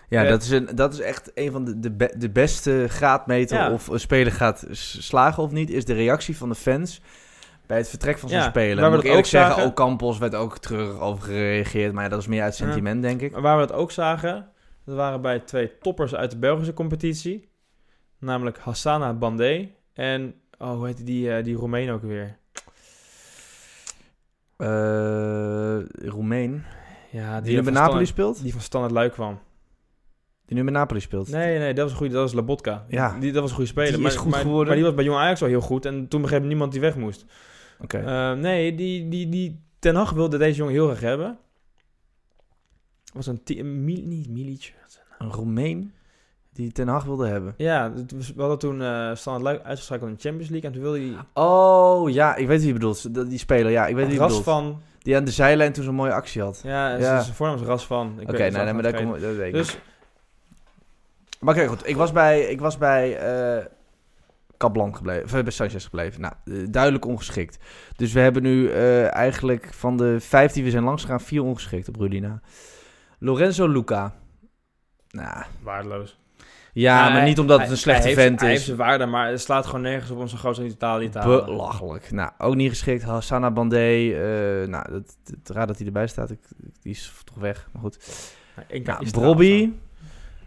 Ja, Eh, dat, is een, dat is echt een van de, de, be- de beste graadmeter Ja. of een speler gaat slagen of niet, is de reactie van de fans bij het vertrek van zo'n Ja, speler. waar we Moet dat ook zeggen, zagen- Ocampos werd ook terug over gereageerd, maar ja, dat is meer uit sentiment, denk ik. Maar waar we dat ook zagen, dat waren bij twee toppers uit de Belgische competitie. Namelijk Hassana Bandé en, oh, hoe heet die, eh, die Roemeen ook weer? Eh Roemeen, Ja, die bij van Napoli Standaard- speelt? Die van Standard Luik kwam. Die nu bij Napoli speelt. Nee, nee, dat was een goede, dat was Labotka. Ja. Die, dat was een goede speler. Die maar, is goed maar, geworden. Maar die was bij Jong Ajax al heel goed en toen begreep niemand die weg moest. Oké. Eh, nee, die, die, die Ten Hag wilde deze jongen heel graag hebben. Was een, een Mil- niet Milic. Een Roemeen die Ten Hag wilde hebben. Ja, het we hadden toen eh Standard Luik uitgeschakeld in de Champions League en toen wilde hij Oh, ja, ik weet wie je bedoelt. Die speler, ja, ik weet wie je ras bedoelt. van Die aan de zijlijn toen zo'n mooie actie had. Ja, Ja. zijn voornaam is Ras van. Oké, het nee, nee, maar daar kom dat weet ik Dus niet. Maar oké, goed. Ik was bij, ik was bij eh gebleven, of eh, bij Sanchez gebleven. Nou, eh, duidelijk ongeschikt. Dus we hebben nu eigenlijk van de vijf die we zijn langs gegaan, vier ongeschikt op Rudina. Lorenzo Luca. Nou, waardeloos. ja, maar hij- niet omdat het een slechte vent Hij heeft is. zijn waarde, maar het slaat gewoon nergens op om zijn grootste in Italië te halen. Belachelijk. Nou, ook niet geschikt. Hassana Bandé. eh nou, dat, het raar dat hij erbij staat. Ik, die is toch weg. Maar goed. Nou, Nou, is.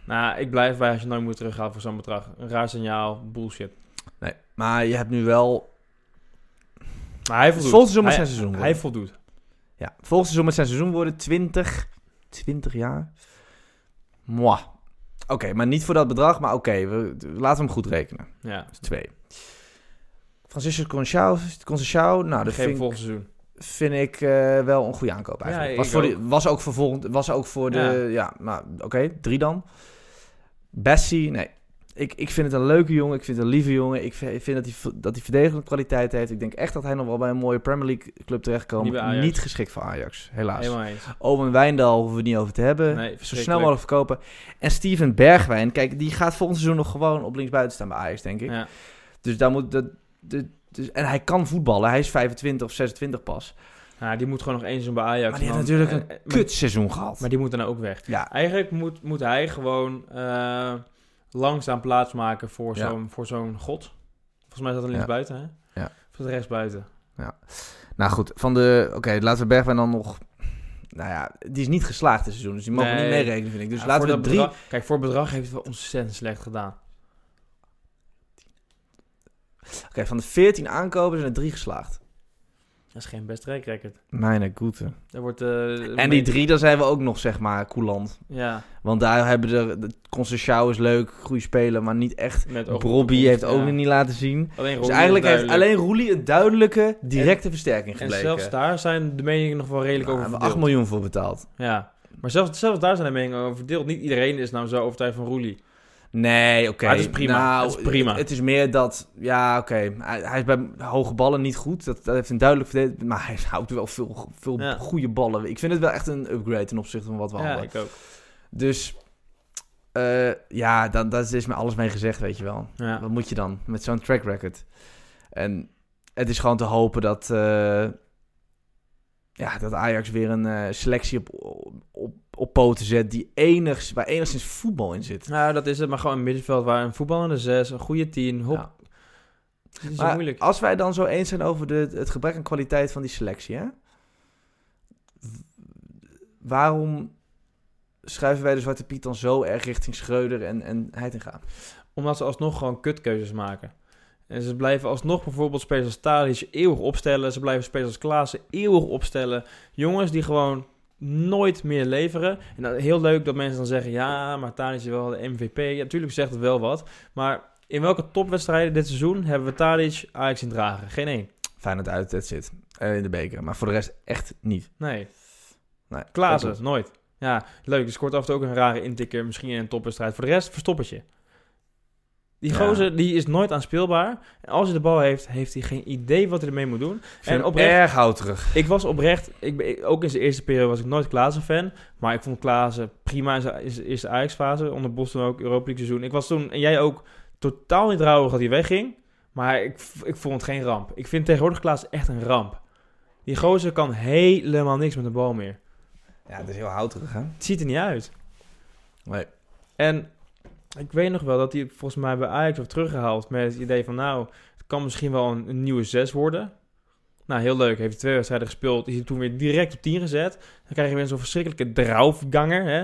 Nou, ik blijf bij als je nooit moet terughalen voor zo'n bedrag. Een raar signaal, bullshit. Nee, maar je hebt nu wel... Maar hij voldoet. Volgend seizoen zijn seizoen Hij voldoet. Ja, volgend seizoen met zijn seizoen worden 20, 20 jaar. Mwah. Oké, maar niet voor dat bedrag, maar oké, we, laten we hem goed rekenen. Ja, is twee. Francisco Conceição, nou, dat vind, volgend seizoen. vind ik eh, wel een goede aankoop eigenlijk. Ja, was, ik voor ook. die, was ook voor volgend, was ook voor de, Ja. ja, nou, oké, drie dan. Bessie, nee. Ik, ik vind het een leuke jongen, ik vind het een lieve jongen. Ik vind, ik vind dat hij, dat hij verdedigende kwaliteit heeft. Ik denk echt dat hij nog wel bij een mooie Premier League club terechtkomt. Niet geschikt voor Ajax, helaas. Owen Wijndal hoeven we het niet over te hebben. Nee, Zo snel mogelijk verkopen. En Steven Bergwijn, kijk, die gaat volgend seizoen nog gewoon op linksbuiten staan bij Ajax, denk ik. Ja. Dus daar moet... Dat, dat- dus, en hij kan voetballen. Hij is 25 of 26 pas. Ja, die moet gewoon nog één seizoen bij Ajax. Maar die heeft natuurlijk een eh, eh, kutseizoen gehad. Maar die moet dan ook weg. ja, Eigenlijk moet, moet hij gewoon eh, langzaam plaats maken voor Ja. zo'n voor zo'n god. Volgens mij is dat een Ja. linksbuiten, hè? Ja. Of is het rechtsbuiten? nou goed. Van de... Oké, laten we Bergwijn dan nog... Nou ja, die is niet geslaagd dit seizoen. Dus die mogen Nee. niet meerekenen, vind ik. Dus Ja, laten we dat drie... bedrag- kijk, voor bedrag heeft het wel ontzettend slecht gedaan. Oké, van de 14 aankopen zijn er drie geslaagd. Dat is geen best track record. Mijn goede. Er wordt, eh, En die drie, daar zijn we ook nog, zeg maar, coulant. Ja, Want daar hebben de... de is leuk, goede speler, maar niet echt... Brobby heeft ook nog niet laten zien. Alleen Dus Roelie eigenlijk heeft alleen Roelie een duidelijke, directe versterking En gebleken. zelfs daar zijn de meningen nog wel redelijk Nou, over hebben we 8 verdeeld. miljoen voor betaald. Ja, maar zelfs, zelfs daar zijn de meningen over verdeeld. Niet iedereen is nou zo overtuigd van Roelie. Nee, oké. Het is prima. Nou, Het is prima. Het is meer dat... Ja, oké. Hij, hij is bij hoge ballen niet goed. Dat, dat heeft een duidelijk verdedigd. Maar hij houdt wel veel, veel Ja. goede ballen. Ik vind het wel echt een upgrade ten opzichte van wat we Ja, hadden. ik ook. Dus... eh, ja, dan, daar is me alles mee gezegd, weet je wel. Ja. Wat moet je dan met zo'n track record? En het is gewoon te hopen dat, eh, ja, dat Ajax weer een eh, selectie op, op, op poten zet die enigszins, waar enigszins voetbal in zit. Nou, dat is het. Maar gewoon een middenveld waar een voetballende zes, een goede tien. Hop. Ja. Is Maar moeilijk. als wij dan zo eens zijn over de, het gebrek aan kwaliteit van die selectie, hè? waarom schuiven wij de Zwarte Piet dan zo erg richting Schreuder en, en Heitinga? Omdat ze alsnog gewoon kutkeuzes maken. En ze blijven alsnog bijvoorbeeld spelers als Tadic eeuwig opstellen. Ze blijven spelers als Klaassen eeuwig opstellen. Jongens die gewoon nooit meer leveren. En dan, heel leuk dat mensen dan zeggen... Ja, maar Tadic is wel de MVP. Ja, natuurlijk zegt het wel wat. Maar in welke topwedstrijden dit seizoen... hebben we Tadic Ajax in dragen? Geen één. Feyenoord uit, dat zit. Eh, in de beker. Maar voor de rest echt niet. Nee. Nee, Klaassen, dat nooit. Ja, leuk. Die scoort af en toe ook een rare intikker. Misschien in een topwedstrijd. Voor de rest, verstoppertje. Die Ja. gozer, die is nooit aanspeelbaar. En als hij de bal heeft, heeft hij geen idee wat hij ermee moet doen. En oprecht, erg houterig. ik was oprecht, ik, ook in zijn eerste periode was ik nooit Klaassen fan. Maar ik vond Klaassen prima in zijn, in zijn eerste Ajax-fase. Onder Boston ook, Europa League seizoen. Ik was toen, en jij ook, totaal niet rouwig dat hij wegging. Maar ik, ik vond het geen ramp. Ik vind tegenwoordig Klaassen echt een ramp. Die gozer kan helemaal niks met de bal meer. Ja, het is heel houterig, hè? Het ziet er niet uit. Nee. En ik weet nog wel dat hij volgens mij bij Ajax wordt teruggehaald met het idee van nou, het kan misschien wel een, een nieuwe 6 worden. Nou, heel leuk. Heeft hij twee wedstrijden gespeeld. Is hij toen weer direct op 10 gezet. Dan krijg je weer zo'n verschrikkelijke draufganger. Hè?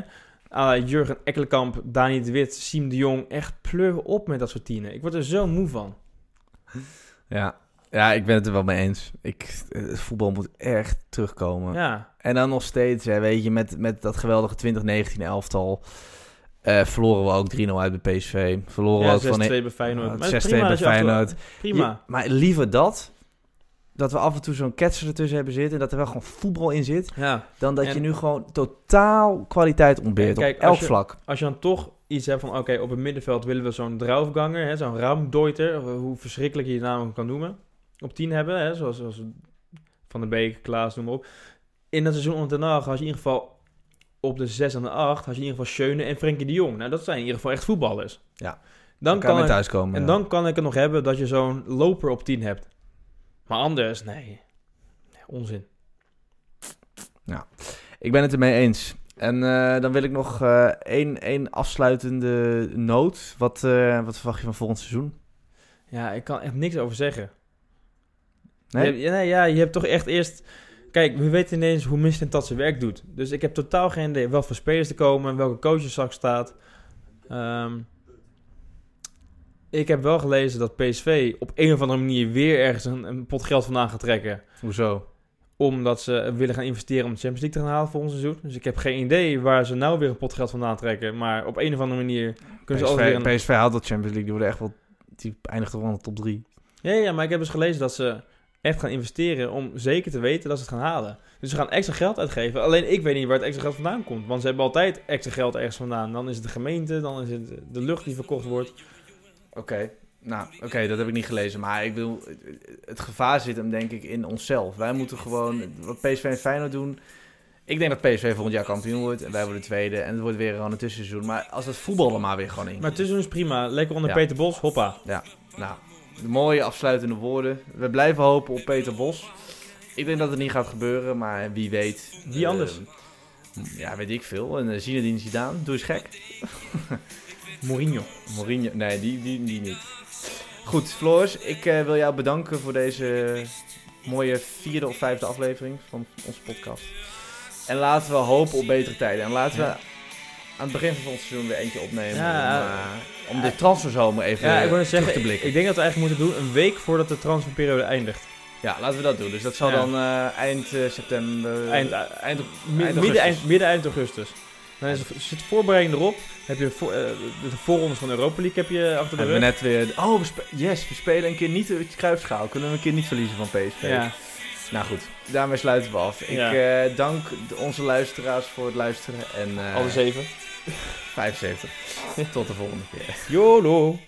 la Jurgen Ekkelenkamp, Dani de Wit, Siem de Jong. Echt pleuren op met dat soort tienen. Ik word er zo moe van. Ja. ja, ik ben het er wel mee eens. Ik, het voetbal moet echt terugkomen. Ja, En dan nog steeds, hè, weet je, met, met dat geweldige 2019 eh, verloren we ook 3-0 uit bij PSV. Verloren ja we ook 6-2 van... bij Feyenoord. Ah, Maar dat is 6-2 prima bij als Feyenoord. Prima. Je- maar liever dat, dat we af en toe zo'n ketser ertussen hebben zitten... en dat er wel gewoon voetbal in zit... Ja, dan dat En- je nu gewoon totaal kwaliteit ontbeert Kijk, op als elk je- vlak. als je dan toch iets hebt van... Oké, op het middenveld willen we zo'n draufganger, hè, zo'n raamdeuter, hoe verschrikkelijk je je naam kan noemen, op 10 hebben, hè, zoals, zoals Van der Beek, Klaas, noem maar op. In dat seizoen onder had je in ieder geval op de 6 en de 8 had je in ieder geval Schöne en Frenkie de Jong. Nou, dat zijn in ieder geval echt voetballers. Ja. Dan kan thuiskomen. en ja. dan kan ik het nog hebben dat je zo'n loper op 10 hebt. Maar anders, nee. nee onzin. Ik ben het ermee eens. En eh, dan wil ik nog eh, één, één afsluitende noot. Wat, eh, wat verwacht je van volgend seizoen? Ja, ik kan echt niks over zeggen. Nee? Je ja, nee, ja, je hebt toch echt eerst... Kijk, we weten ineens hoe Mistin dat zijn werk doet. Dus ik heb totaal geen idee wat voor spelers er komen, welke coach er straks staat. Ehm, ik heb wel gelezen dat PSV op een of andere manier weer ergens een, een pot geld vandaan gaat trekken. Hoezo? Omdat ze willen gaan investeren om de Champions League te gaan halen volgend seizoen. Dus ik heb geen idee waar ze nou weer een pot geld vandaan trekken. Maar op een of andere manier kunnen ze altijd weer PSV, een... PSV haalt dat Champions League. Die worden echt wel... Die eindigt gewoon in de top 3. Ja, ja, maar ik heb dus gelezen dat ze echt gaan investeren om zeker te weten dat ze het gaan halen. Dus ze gaan extra geld uitgeven. Alleen ik weet niet waar het extra geld vandaan komt. Want ze hebben altijd extra geld ergens vandaan. Dan is het de gemeente, dan is het de lucht die verkocht wordt. Oké. Nou, oké, dat heb ik niet gelezen. Maar ik bedoel, het gevaar zit hem denk ik in onszelf. Wij moeten gewoon, wat PSV en Feyenoord doen... Ik denk dat PSV volgend jaar kampioen wordt en wij worden tweede. En het wordt weer gewoon een tussenseizoen. Maar als het voetbal er maar weer gewoon in. Maar tussen is prima. Lekker onder Ja. Peter Bos, hoppa. Nou, de mooie afsluitende woorden. We blijven hopen op Peter Bos. Ik denk dat het niet gaat gebeuren, maar wie weet. Wie anders? Eh, ja, weet ik veel. En uh, Zinedine Zidane, doe eens gek. Mourinho. Mourinho, nee, die, die, die niet. Goed, Floris, ik eh, wil jou bedanken voor deze mooie vierde of vijfde aflevering van onze podcast. En laten we hopen op betere tijden. En laten we Ja. Aan het begin van ons seizoen weer eentje opnemen. Ja, om, eh, om de transferzomer even Ja, ik terug zeggen, te ik, blikken. ik denk dat we eigenlijk moeten doen een week voordat de transferperiode eindigt. Ja, laten we dat doen. Dus dat zal Ja. dan eh, eind eh, september... Eind- eind, Mi- eind midden, eind, midden eind augustus. Dan is, zit de voorbereiding erop. Heb je voor, de voorrondes van de Europa League heb je achter de Hebben we rug. net weer... Oh, we yes, we spelen een keer niet de kruipschaal. Kunnen we een keer niet verliezen van PSV. Ja. Nou goed, daarmee sluiten we af. Ik dank onze luisteraars voor het luisteren. En Alle zeven. 75. Tot de volgende keer. YOLO.